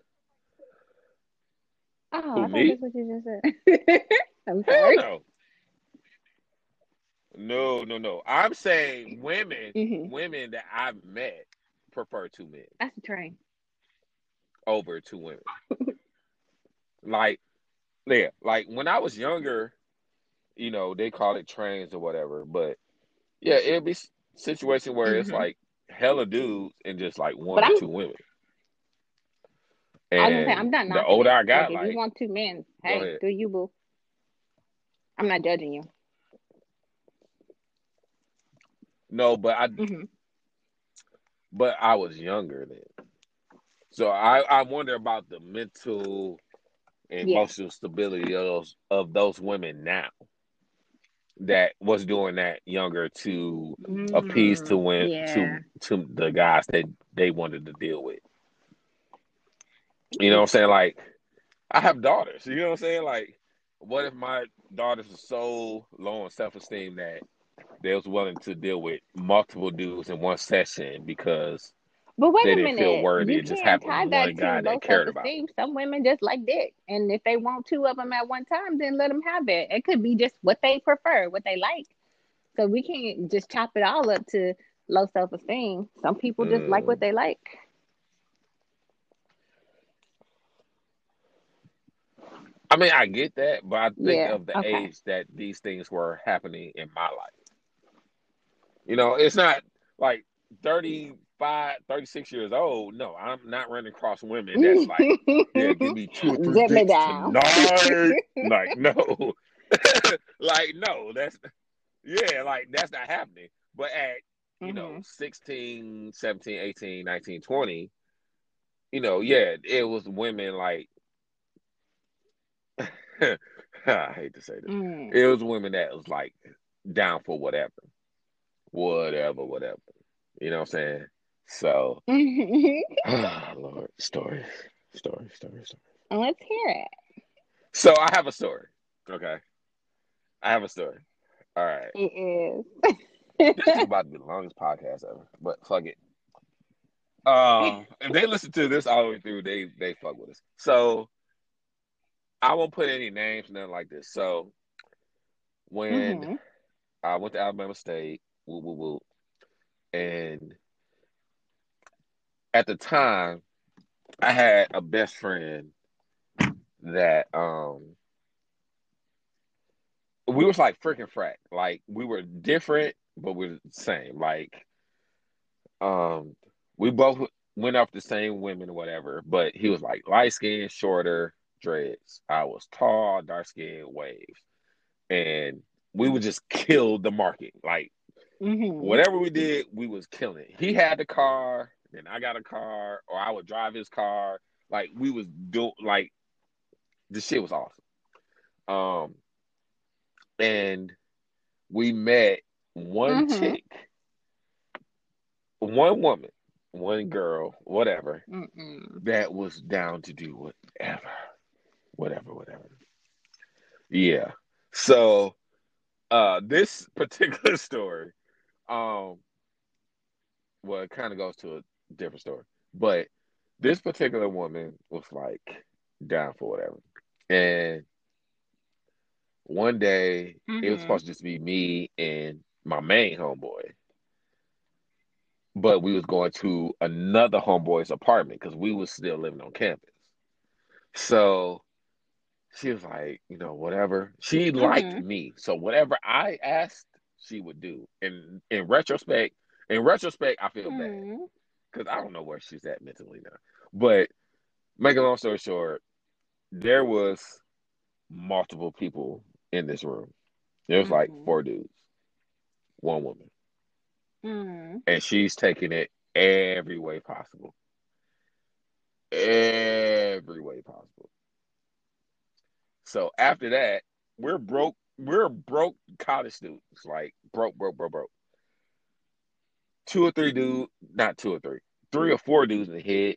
Oh, Who, I thought me? that's what you just said. I'm Hell sorry. no. No, no, no. I'm saying women, Mhm. women that I've met prefer two men That's the train. over two women. like, yeah, like when I was younger, you know, they call it trains or whatever, but yeah, it'd be situation where it's Mhm. like hella dudes and just like one or two women. I was say And I'm not the older. I got, like, if you want two men, hey, do you boo? I'm not judging you. No, but I hmm but I was younger then. So I, I wonder about the mental and Yeah. emotional stability of those of those women now that was doing that younger to appease to win Mm, yeah. to to the guys that they wanted to deal with. You know what I'm saying? Like, I have daughters. You know what I'm saying? Like, what if my daughters are so low on self esteem that they was willing to deal with multiple dudes in one session because But wait they a didn't feel minute, worthy. you It just happened tie that one guy that cared about. self-esteem. Some women just like dick, and if they want two of them at one time, then let them have it. It could be just what they prefer, what they like. So we can't just chop it all up to low self-esteem. Some people just like what Mm. they like. I mean, I get that, but I think Yeah. of the Okay. age that these things were happening in my life. You know, it's not like 35, 36 years old. No, I'm not running across women that's like, yeah, give me two or three me down. tonight. like, no. like, no, that's, yeah, like, that's not happening. But at, you know, Mhm. 16, 17, 18, 19, 20, you know, yeah, it was women like, I hate to say this. Mm. It was women that was like down for whatever. Whatever, whatever. You know what I'm saying? So, oh, Lord, stories, stories, stories, stories. Let's hear it. So I have a story. Okay. I have a story. All right. It This is is. about to be the longest podcast ever, but fuck it. Um, if they listen to this all the way through, they they fuck with us. So I won't put any names, nothing like this. So when Mhm. I went to Alabama State, and at the time, I had a best friend that um we was like freaking frat. Like we were different, but we are the same. Like um we both went off the same women or whatever, but he was like light skinned, shorter, dreads. I was tall, dark skinned, waves. And we would just kill the market. Like Mhm. whatever we did, we was killing it. He had the car, then I got a car, or I would drive his car. Like we was do like the shit was awesome. Um and we met one Mhm. chick, one woman, one girl, whatever, Mm-mm. that was down to do whatever. Whatever, whatever. Yeah. So uh this particular story, um well it kind of goes to a different story. But this particular woman was like down for whatever. And one day it was Mhm. supposed to just be me and my main homeboy. But we was going to another homeboy's apartment because we was still living on campus. So she was like, you know, whatever. She liked Mhm. me. So whatever I asked, she would do. And in retrospect, in retrospect, I feel bad Mm. because I don't know where she's at mentally now. But make a long story short, there was multiple people in this room. There was like Mhm. four dudes, one woman, Mm. and she's taking it every way possible, every way possible. So after that, we're broke. We're broke college students, like broke, broke, broke, broke. Two or three dudes, not two or three, three or four dudes in the head.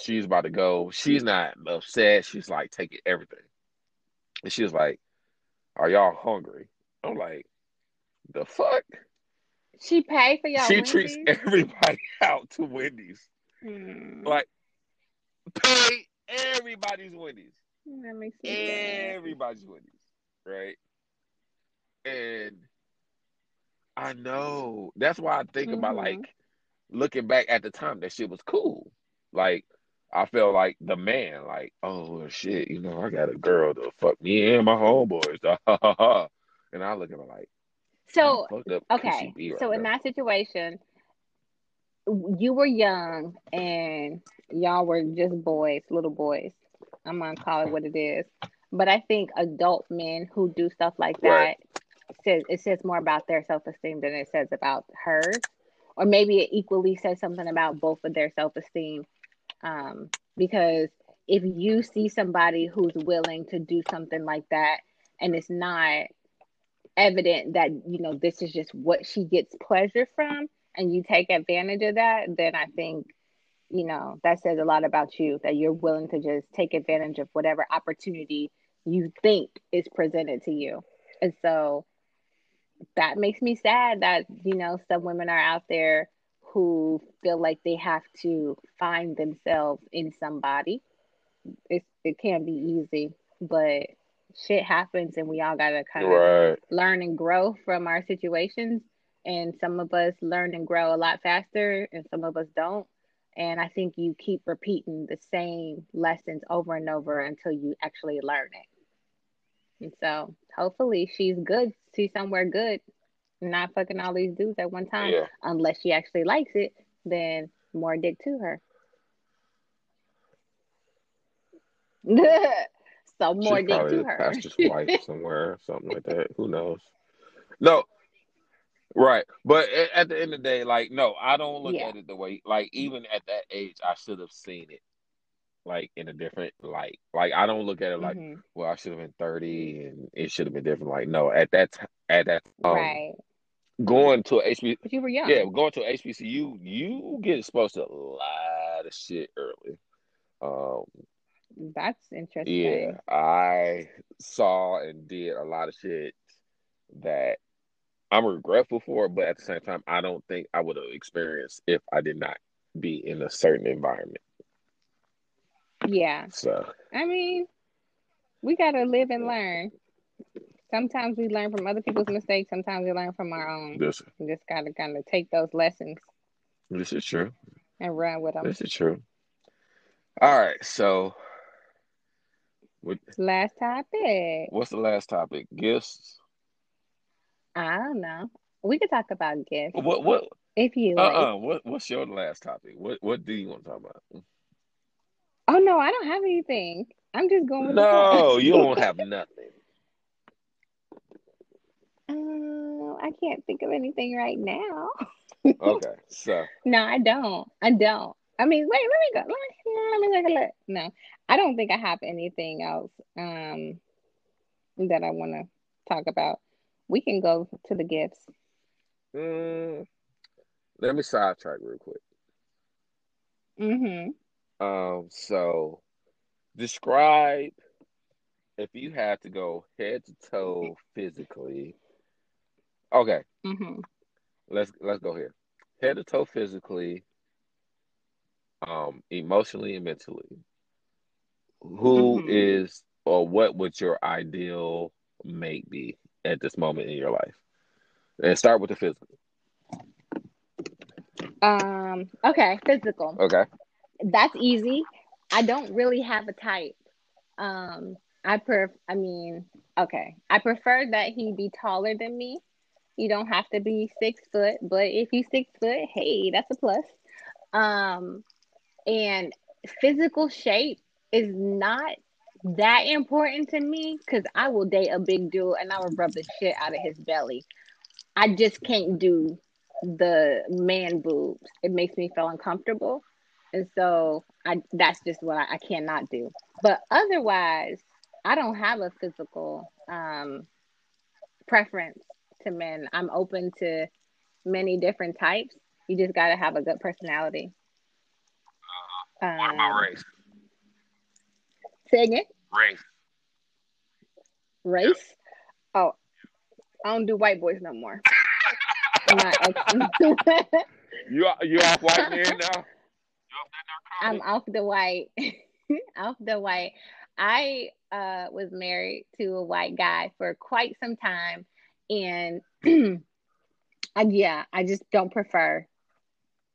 She's about to go. She's not upset. She's like taking everything. And she's like, Are y'all hungry? I'm like, The fuck? She paid for y'all she treats everybody out to Wendy's. Mm. Like, pay everybody's Wendy's. That makes me sad. Everybody's Wendy's. Right? And I know. That's why I think about Mhm. like looking back at the time, that shit was cool. Like, I felt like the man, like, oh shit, you know, I got a girl to fuck me and my homeboys. and I look at her like, So how fucked up could she okay, right so in that situation, you were young and y'all were just boys, little boys. I'm gonna call it what it is. But I think adult men who do stuff like that Right. Says it says more about their self esteem than it says about hers, or maybe it equally says something about both of their self esteem. Um, because if you see somebody who's willing to do something like that, and it's not evident that you know this is just what she gets pleasure from, and you take advantage of that, then I think you know, that says a lot about you that you're willing to just take advantage of whatever opportunity you think is presented to you. And so that makes me sad that, you know, some women are out there who feel like they have to find themselves in somebody. It it can't be easy, but shit happens and we all gotta kind of Right. learn and grow from our situations. And some of us learn and grow a lot faster, and some of us don't. And I think you keep repeating the same lessons over and over until you actually learn it. And so hopefully she's good. She's somewhere good, not fucking all these dudes at one time. Yeah. Unless she actually likes it, then more dick to her. so more She's dick to her. pastor's wife somewhere, something like that. Who knows? No, right. But at the end of the day, like, no, I don't look Yeah. at it the way, like, even at that age, I should have seen it, like, in a different light. Like, I don't look at it like, Mhm. well, I should have been thirty and it should have been different. Like, no, at that, t- at that, um, right. going to a HB, But you were young. yeah, going to HBCU, you get exposed to a lot of shit early. Um, That's interesting. Yeah, I saw and did a lot of shit that I'm regretful for, but at the same time, I don't think I would have experienced if I did not be in a certain environment. Yeah. So, I mean, we gotta live and learn. Sometimes we learn from other people's mistakes. Sometimes we learn from our own. this We just gotta kind of take those lessons this is true. and run with them. This is true. All right, so what, Last topic. what's the last topic? Gifts. I don't know. We could talk about gifts What what? if you Uh like. uh What what's your last topic? What what do you want to talk about? Oh no, I don't have anything. I'm just going No, you don't have nothing. Uh, I can't think of anything right now. Okay, so No, I don't. I don't. I mean, wait, let me go. Let me let me take a look. No, I don't think I have anything else um that I want to talk about. We can go to the gifts. mm, let me sidetrack real quick. Mm-hmm. Um, so describe if you had to go head to toe physically. Okay, Mm-hmm. let's let's go here. Head to toe physically, um, emotionally and mentally. Who Mhm. is or what would your ideal mate be at this moment in your life? And start with the physical. Um. Okay. Physical. Okay. That's easy. I don't really have a type. Um. I pref. I mean, okay. I prefer that he be taller than me. You don't have to be six foot, but if you six foot, hey, that's a plus. Um, and physical shape is not that important to me because I will date a big dude and I will rub the shit out of his belly. I just can't do the man boobs. It makes me feel uncomfortable. And so I that's just what I, I cannot do. But otherwise, I don't have a physical um preference to men. I'm open to many different types. You just gotta have a good personality. What about Um, race? say again? Race. Race? Oh, I don't do white boys no more. I'm not ex- You you off white men now? I'm off the white. off the white. I uh, was married to a white guy for quite some time, and I, yeah, I just don't prefer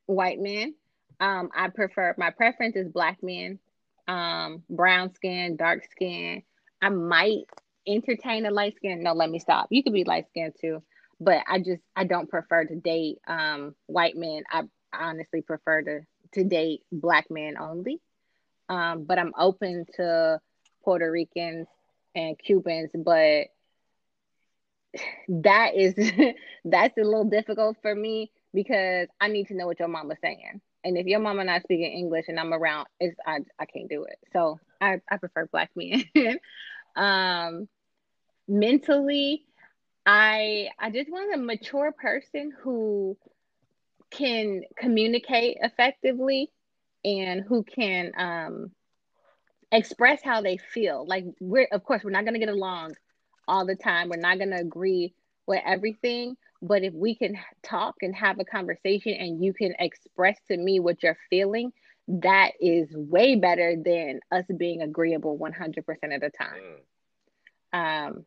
white men. Um, I prefer my preference is black men, um, brown skin, dark skin. I might entertain a light skin. No, let me stop. You could be light skin too, but I just I don't prefer to date um white men. I honestly prefer to to date black men only. Um, but I'm open to Puerto Ricans and Cubans, but that is that's a little difficult for me because I need to know what your mama's saying. And if your mama not speaking English and I'm around, it's I I can't do it. So I, I prefer black men. um mentally, I I just want a mature person who can communicate effectively and who can um express how they feel. Like we're of course we're not going to get along all the time. We're not going to agree with everything, but if we can talk and have a conversation and you can express to me what you're feeling, that is way better than us being agreeable 100% of the time. Mm. Um,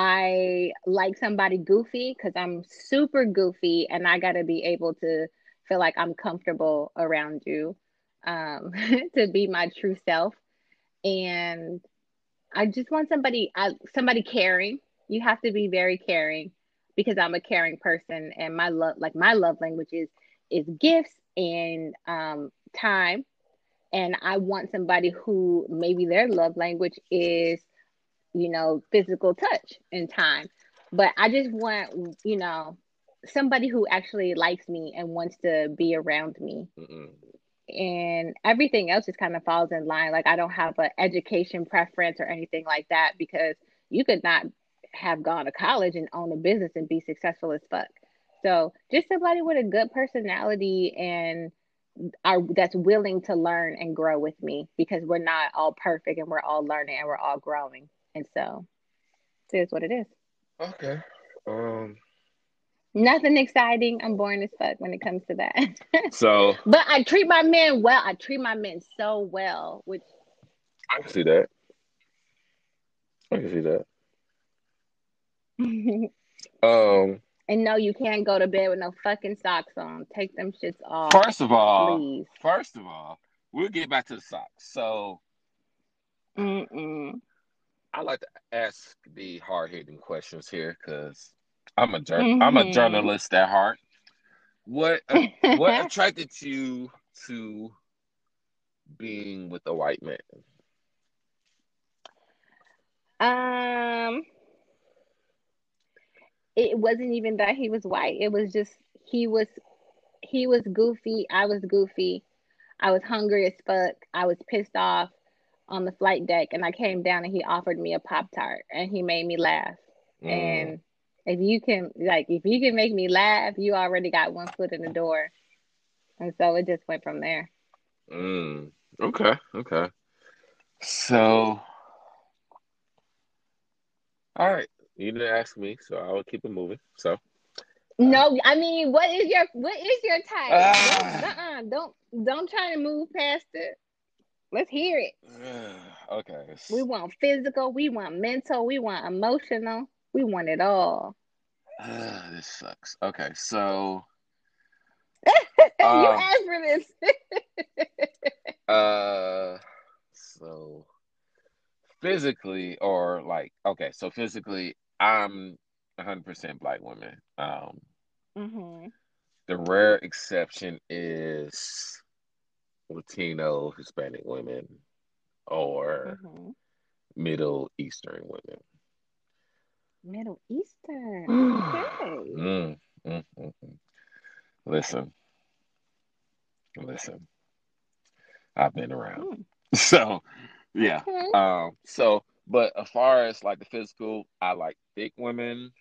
I like somebody goofy because I'm super goofy and I got to be able to feel like I'm comfortable around you um, to be my true self. And I just want somebody, I, somebody caring. You have to be very caring because I'm a caring person and my love, like my love language is, is gifts and um, time. And I want somebody who maybe their love language is you know, physical touch and time. But I just want, you know, somebody who actually likes me and wants to be around me. Mm-mm. And everything else just kind of falls in line. Like I don't have an education preference or anything like that because you could not have gone to college and own a business and be successful as fuck. So just somebody with a good personality and are that's willing to learn and grow with me because we're not all perfect and we're all learning and we're all growing. And so it is what it is. Okay. Um nothing exciting. I'm boring as fuck when it comes to that. so But I treat my men well. I treat my men so well, which I can see that. I can see that. um and no, you can't go to bed with no fucking socks on. Take them shits off. First of all, please. First of all, we'll get back to the socks. So, Mm-mm. I like to ask the hard hitting questions here because I'm a jur- mm-hmm. I'm a mm-hmm. journalist at heart. What what attracted you to being with a white man? Um, it wasn't even that he was white. It was just he was he was goofy. I was goofy. I was hungry as fuck. I was pissed off on the flight deck and I came down and he offered me a Pop Tart and he made me laugh. Mm. And if you can like if you can make me laugh, you already got one foot in the door. And so it just went from there. Mm. Okay, okay. So all right. You didn't ask me, so I will keep it moving. So no, I mean, what is your what is your type? Uh, uh-uh, don't don't try to move past it. Let's hear it. okay. We want physical, we want mental, we want emotional, we want it all. Uh, this sucks. Okay, so you um, asked for this. uh, so physically, or like, okay, so physically, I'm 100% black woman. Um, mm-hmm. the rare exception is Latino, Hispanic women, or mm-hmm. Middle Eastern women. Middle Eastern. okay. Mm, mm, mm, mm, Listen, listen. I've been around, mm. so yeah. Okay. Um. So, but as far as like the physical, I like thick women.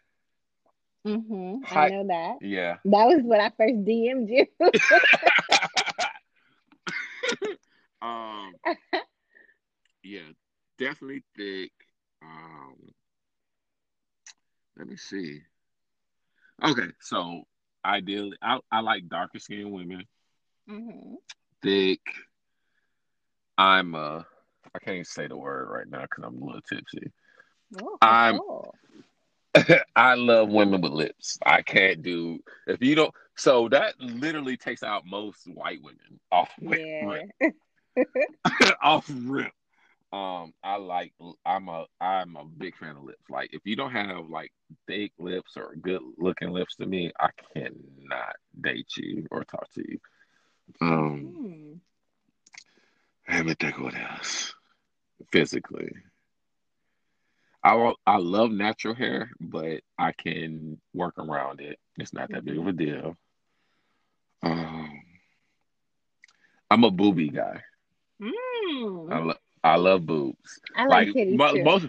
Mm-hmm. I know that. Yeah. That was when I first DM'd you. um, yeah, definitely thick. Um, let me see. Okay, so ideally, I, I like darker skinned women. Mm-hmm. Thick. I'm uh, I can't even say the word right now because I'm a little tipsy. Oh, I'm. Cool. I love women with lips. I can't do if you don't. So that literally takes out most white women off yeah. off rip. Um, I like. I'm a. I'm a big fan of lips. Like, if you don't have like thick lips or good looking lips to me, I cannot date you or talk to you. Um, hmm. let me think what else. Physically, I I love natural hair, but I can work around it. It's not that big of a mm-hmm. deal. Um, I'm a booby guy. Mm. I, lo- I love boobs. I like, like mo- too. most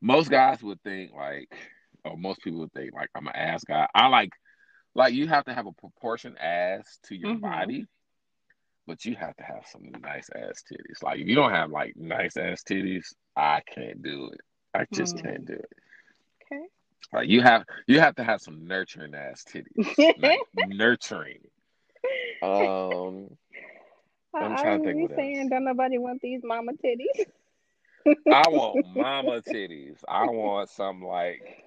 most guys would think like, or most people would think like I'm an ass guy. I like like you have to have a proportion ass to your mm-hmm. body, but you have to have some nice ass titties. Like if you don't have like nice ass titties, I can't do it. I just Mm. can't do it. Okay. Like you have you have to have some nurturing ass titties. Nurturing. Um I'm trying to think you saying don't nobody want these mama titties? I want mama titties. I want some like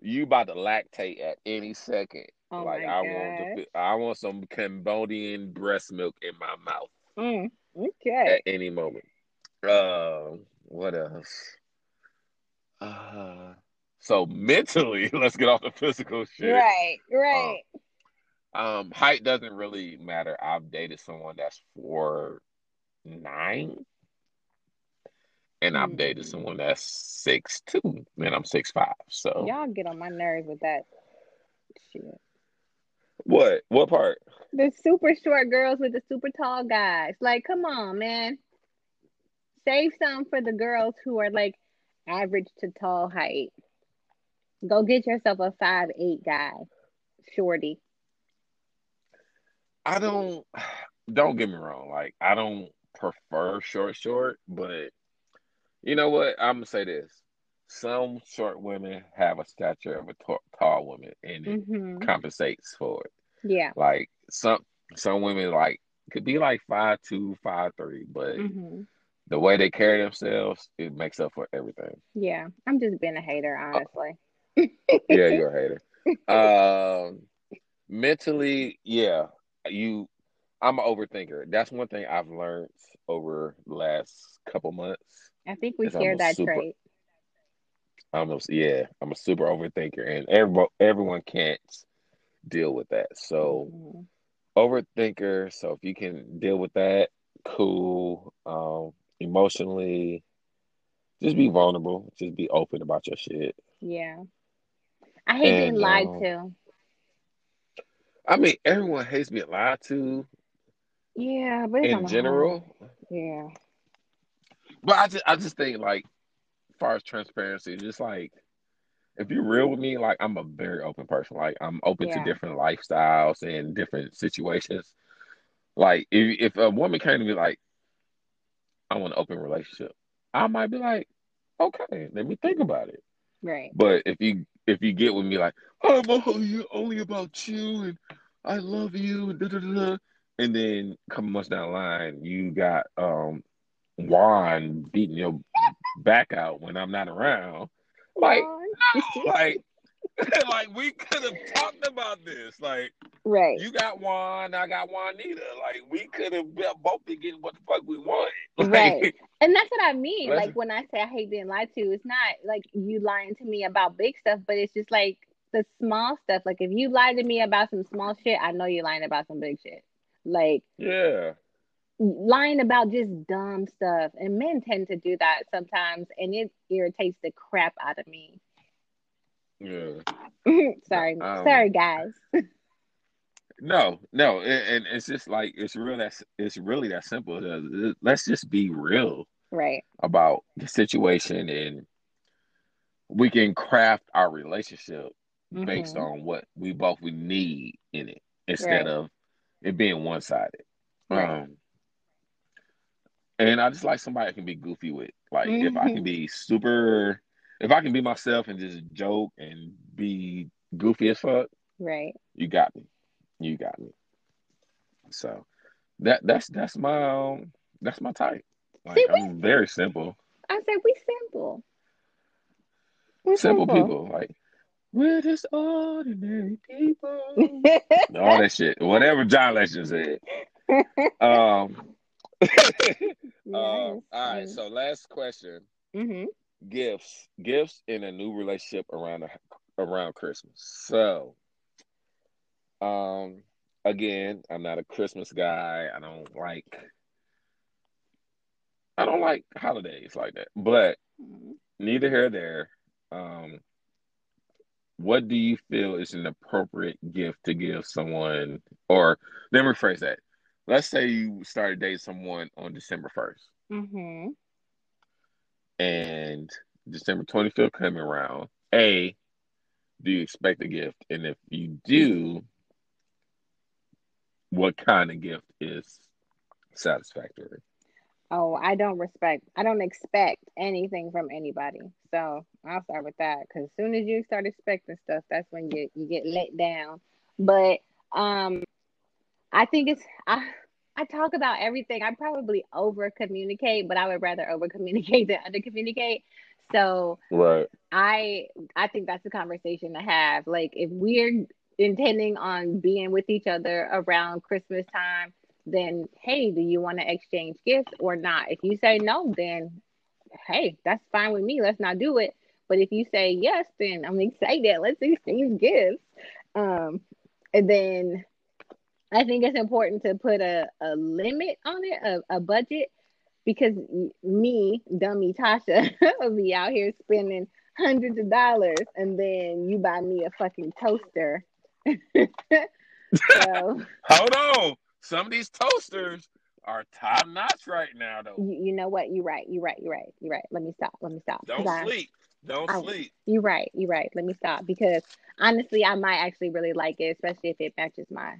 you about to lactate at any second. Oh like I want to, I want some Cambodian breast milk in my mouth Mm, okay. at any moment. Um, what else? Uh, so mentally, let's get off the physical shit. Right, right. Um, height doesn't really matter. I've dated someone that's four nine, and I've dated Mm. someone that's six two, and I'm six five. So Y'all get on my nerves with that shit. what? What part? The super short girls with the super tall guys. Like, come on, man. Save some for the girls who are like average to tall height. Go get yourself a five eight guy, shorty. I don't. Don't get me wrong. Like I don't prefer short, short, but you know what? I'm gonna say this: some short women have a stature of a t- tall woman, and it hmm compensates for it. Yeah. Like some some women like could be like five two, five three, but hmm the way they carry themselves, it makes up for everything. Yeah. I'm just being a hater, honestly. Yeah, you're a hater. Um, mentally, yeah, you. I'm an overthinker. That's one thing I've learned over the last couple months. I think we share that super- trait. I'm a, yeah, I'm a super overthinker, and everyone everyone can't deal with that. So Mhm. overthinker. So if you can deal with that, cool. Um, emotionally, just be vulnerable. Just be open about your shit. Yeah. I hate being lied um, to. I mean, everyone hates being lied to Yeah, but in general, Yeah. but I just I just think like, as far as transparency, just like if you're real with me, like I'm a very open person. Like I'm open Yeah. to different lifestyles and different situations. Like if if a woman came to me like, I want an open relationship, I might be like, okay, let me think about it. Right. But if you if you get with me like, I'm only, only about you and I love you da da da, da," and then a couple months down the line, you got um Juan beating your back out when I'm not around. Like, like, like we could have talked about this. Like, right. you got Juan, I got Juanita. Like, we could have both been getting what the fuck we wanted. Like, Right. And that's what I mean. Like when I say I hate being lied to, it's not like you lying to me about big stuff, but it's just like the small stuff. Like if you lie to me about some small shit, I know you're lying about some big shit. Like Yeah. lying about just dumb stuff. And men tend to do that sometimes and it irritates the crap out of me. Yeah. sorry. Um, sorry guys. No, no, and, and it's just like it's real. That's it's really that simple. Uh, Let's just be real Right. about the situation, and we can craft our relationship based Mhm. on what we both we need in it, Right. instead of it being one sided. Right. Um, and I just like somebody I can be goofy with. Like if I can be super, if I can be myself and just joke and be goofy as fuck, Right. you got me. You got me. So that that's that's my um, that's my type. Like See, we- I'm very simple. I said we simple. We're Simple people. Like we're just ordinary people. All that shit. Whatever John Legend said. Um, um all right, so last question. hmm Gifts. Gifts in a new relationship around the, around Christmas. So um again, I'm not a Christmas guy. I don't like I don't like holidays like that. But neither here nor there. Um, what do you feel is an appropriate gift to give someone? Or let me rephrase that. Let's say you started dating someone on December first, hmm and December twenty fifth coming around. A, do you expect a gift? And if you do, what kind of gift is satisfactory. Oh, I don't respect. I don't expect anything from anybody. So I'll start with that because as soon as you start expecting stuff, that's when you you get let down. But um, I think it's I I talk about everything. I probably over communicate, but I would rather over communicate than under communicate. So right. I I think that's a conversation to have. Like if we're intending on being with each other around Christmas time, then hey, do you want to exchange gifts or not? If you say no, then hey, that's fine with me. Let's not do it. But if you say yes, then I'm excited. Let's exchange gifts. Um, and then I think it's important to put a, a limit on it, a, a budget, because me, dummy Tasha, will be out here spending hundreds of dollars and then you buy me a fucking toaster. so, Hold on. Some of these toasters are top notch right now, though. You, you, know what? You're right. You're right. You're right. You're right. Let me stop. Let me stop. Don't sleep. Don't I, sleep. You're right. You're right. Let me stop because honestly, I might actually really like it, especially if it matches my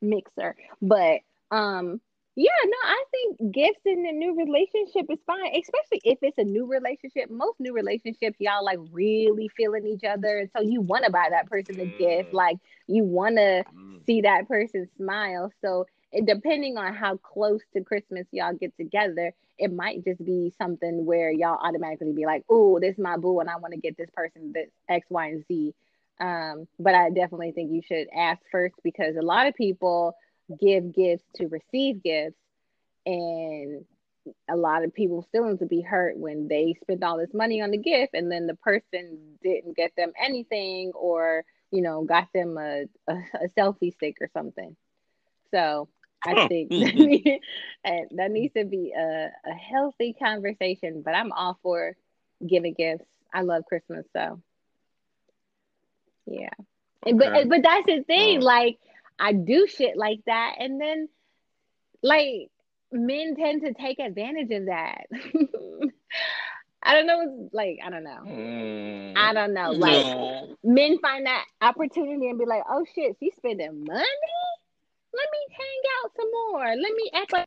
mixer. But um, yeah, no, I think gifts in a new relationship is fine, especially if it's a new relationship. Most new relationships, y'all like really feeling each other, and so you want to buy that person a gift, mm. like you want to mm. see that person smile. So, it, depending on how close to Christmas y'all get together, it might just be something where y'all automatically be like, "Oh, this is my boo, and I want to get this person this X, Y, and Z." Um, but I definitely think you should ask first because a lot of people give gifts to receive gifts, and a lot of people's feelings would be hurt when they spent all this money on the gift and then the person didn't get them anything or you know got them a, a, a selfie stick or something. So I think that needs to be a, a healthy conversation. But I'm all for giving gifts. I love Christmas, so yeah. Okay. But but that's the thing. Like I do shit like that, and then like men tend to take advantage of that. I don't know. Like I don't know. Mm, I don't know. Like no. men find that opportunity and be like, "Oh shit, she's spending money. Let me hang out some more. Let me act like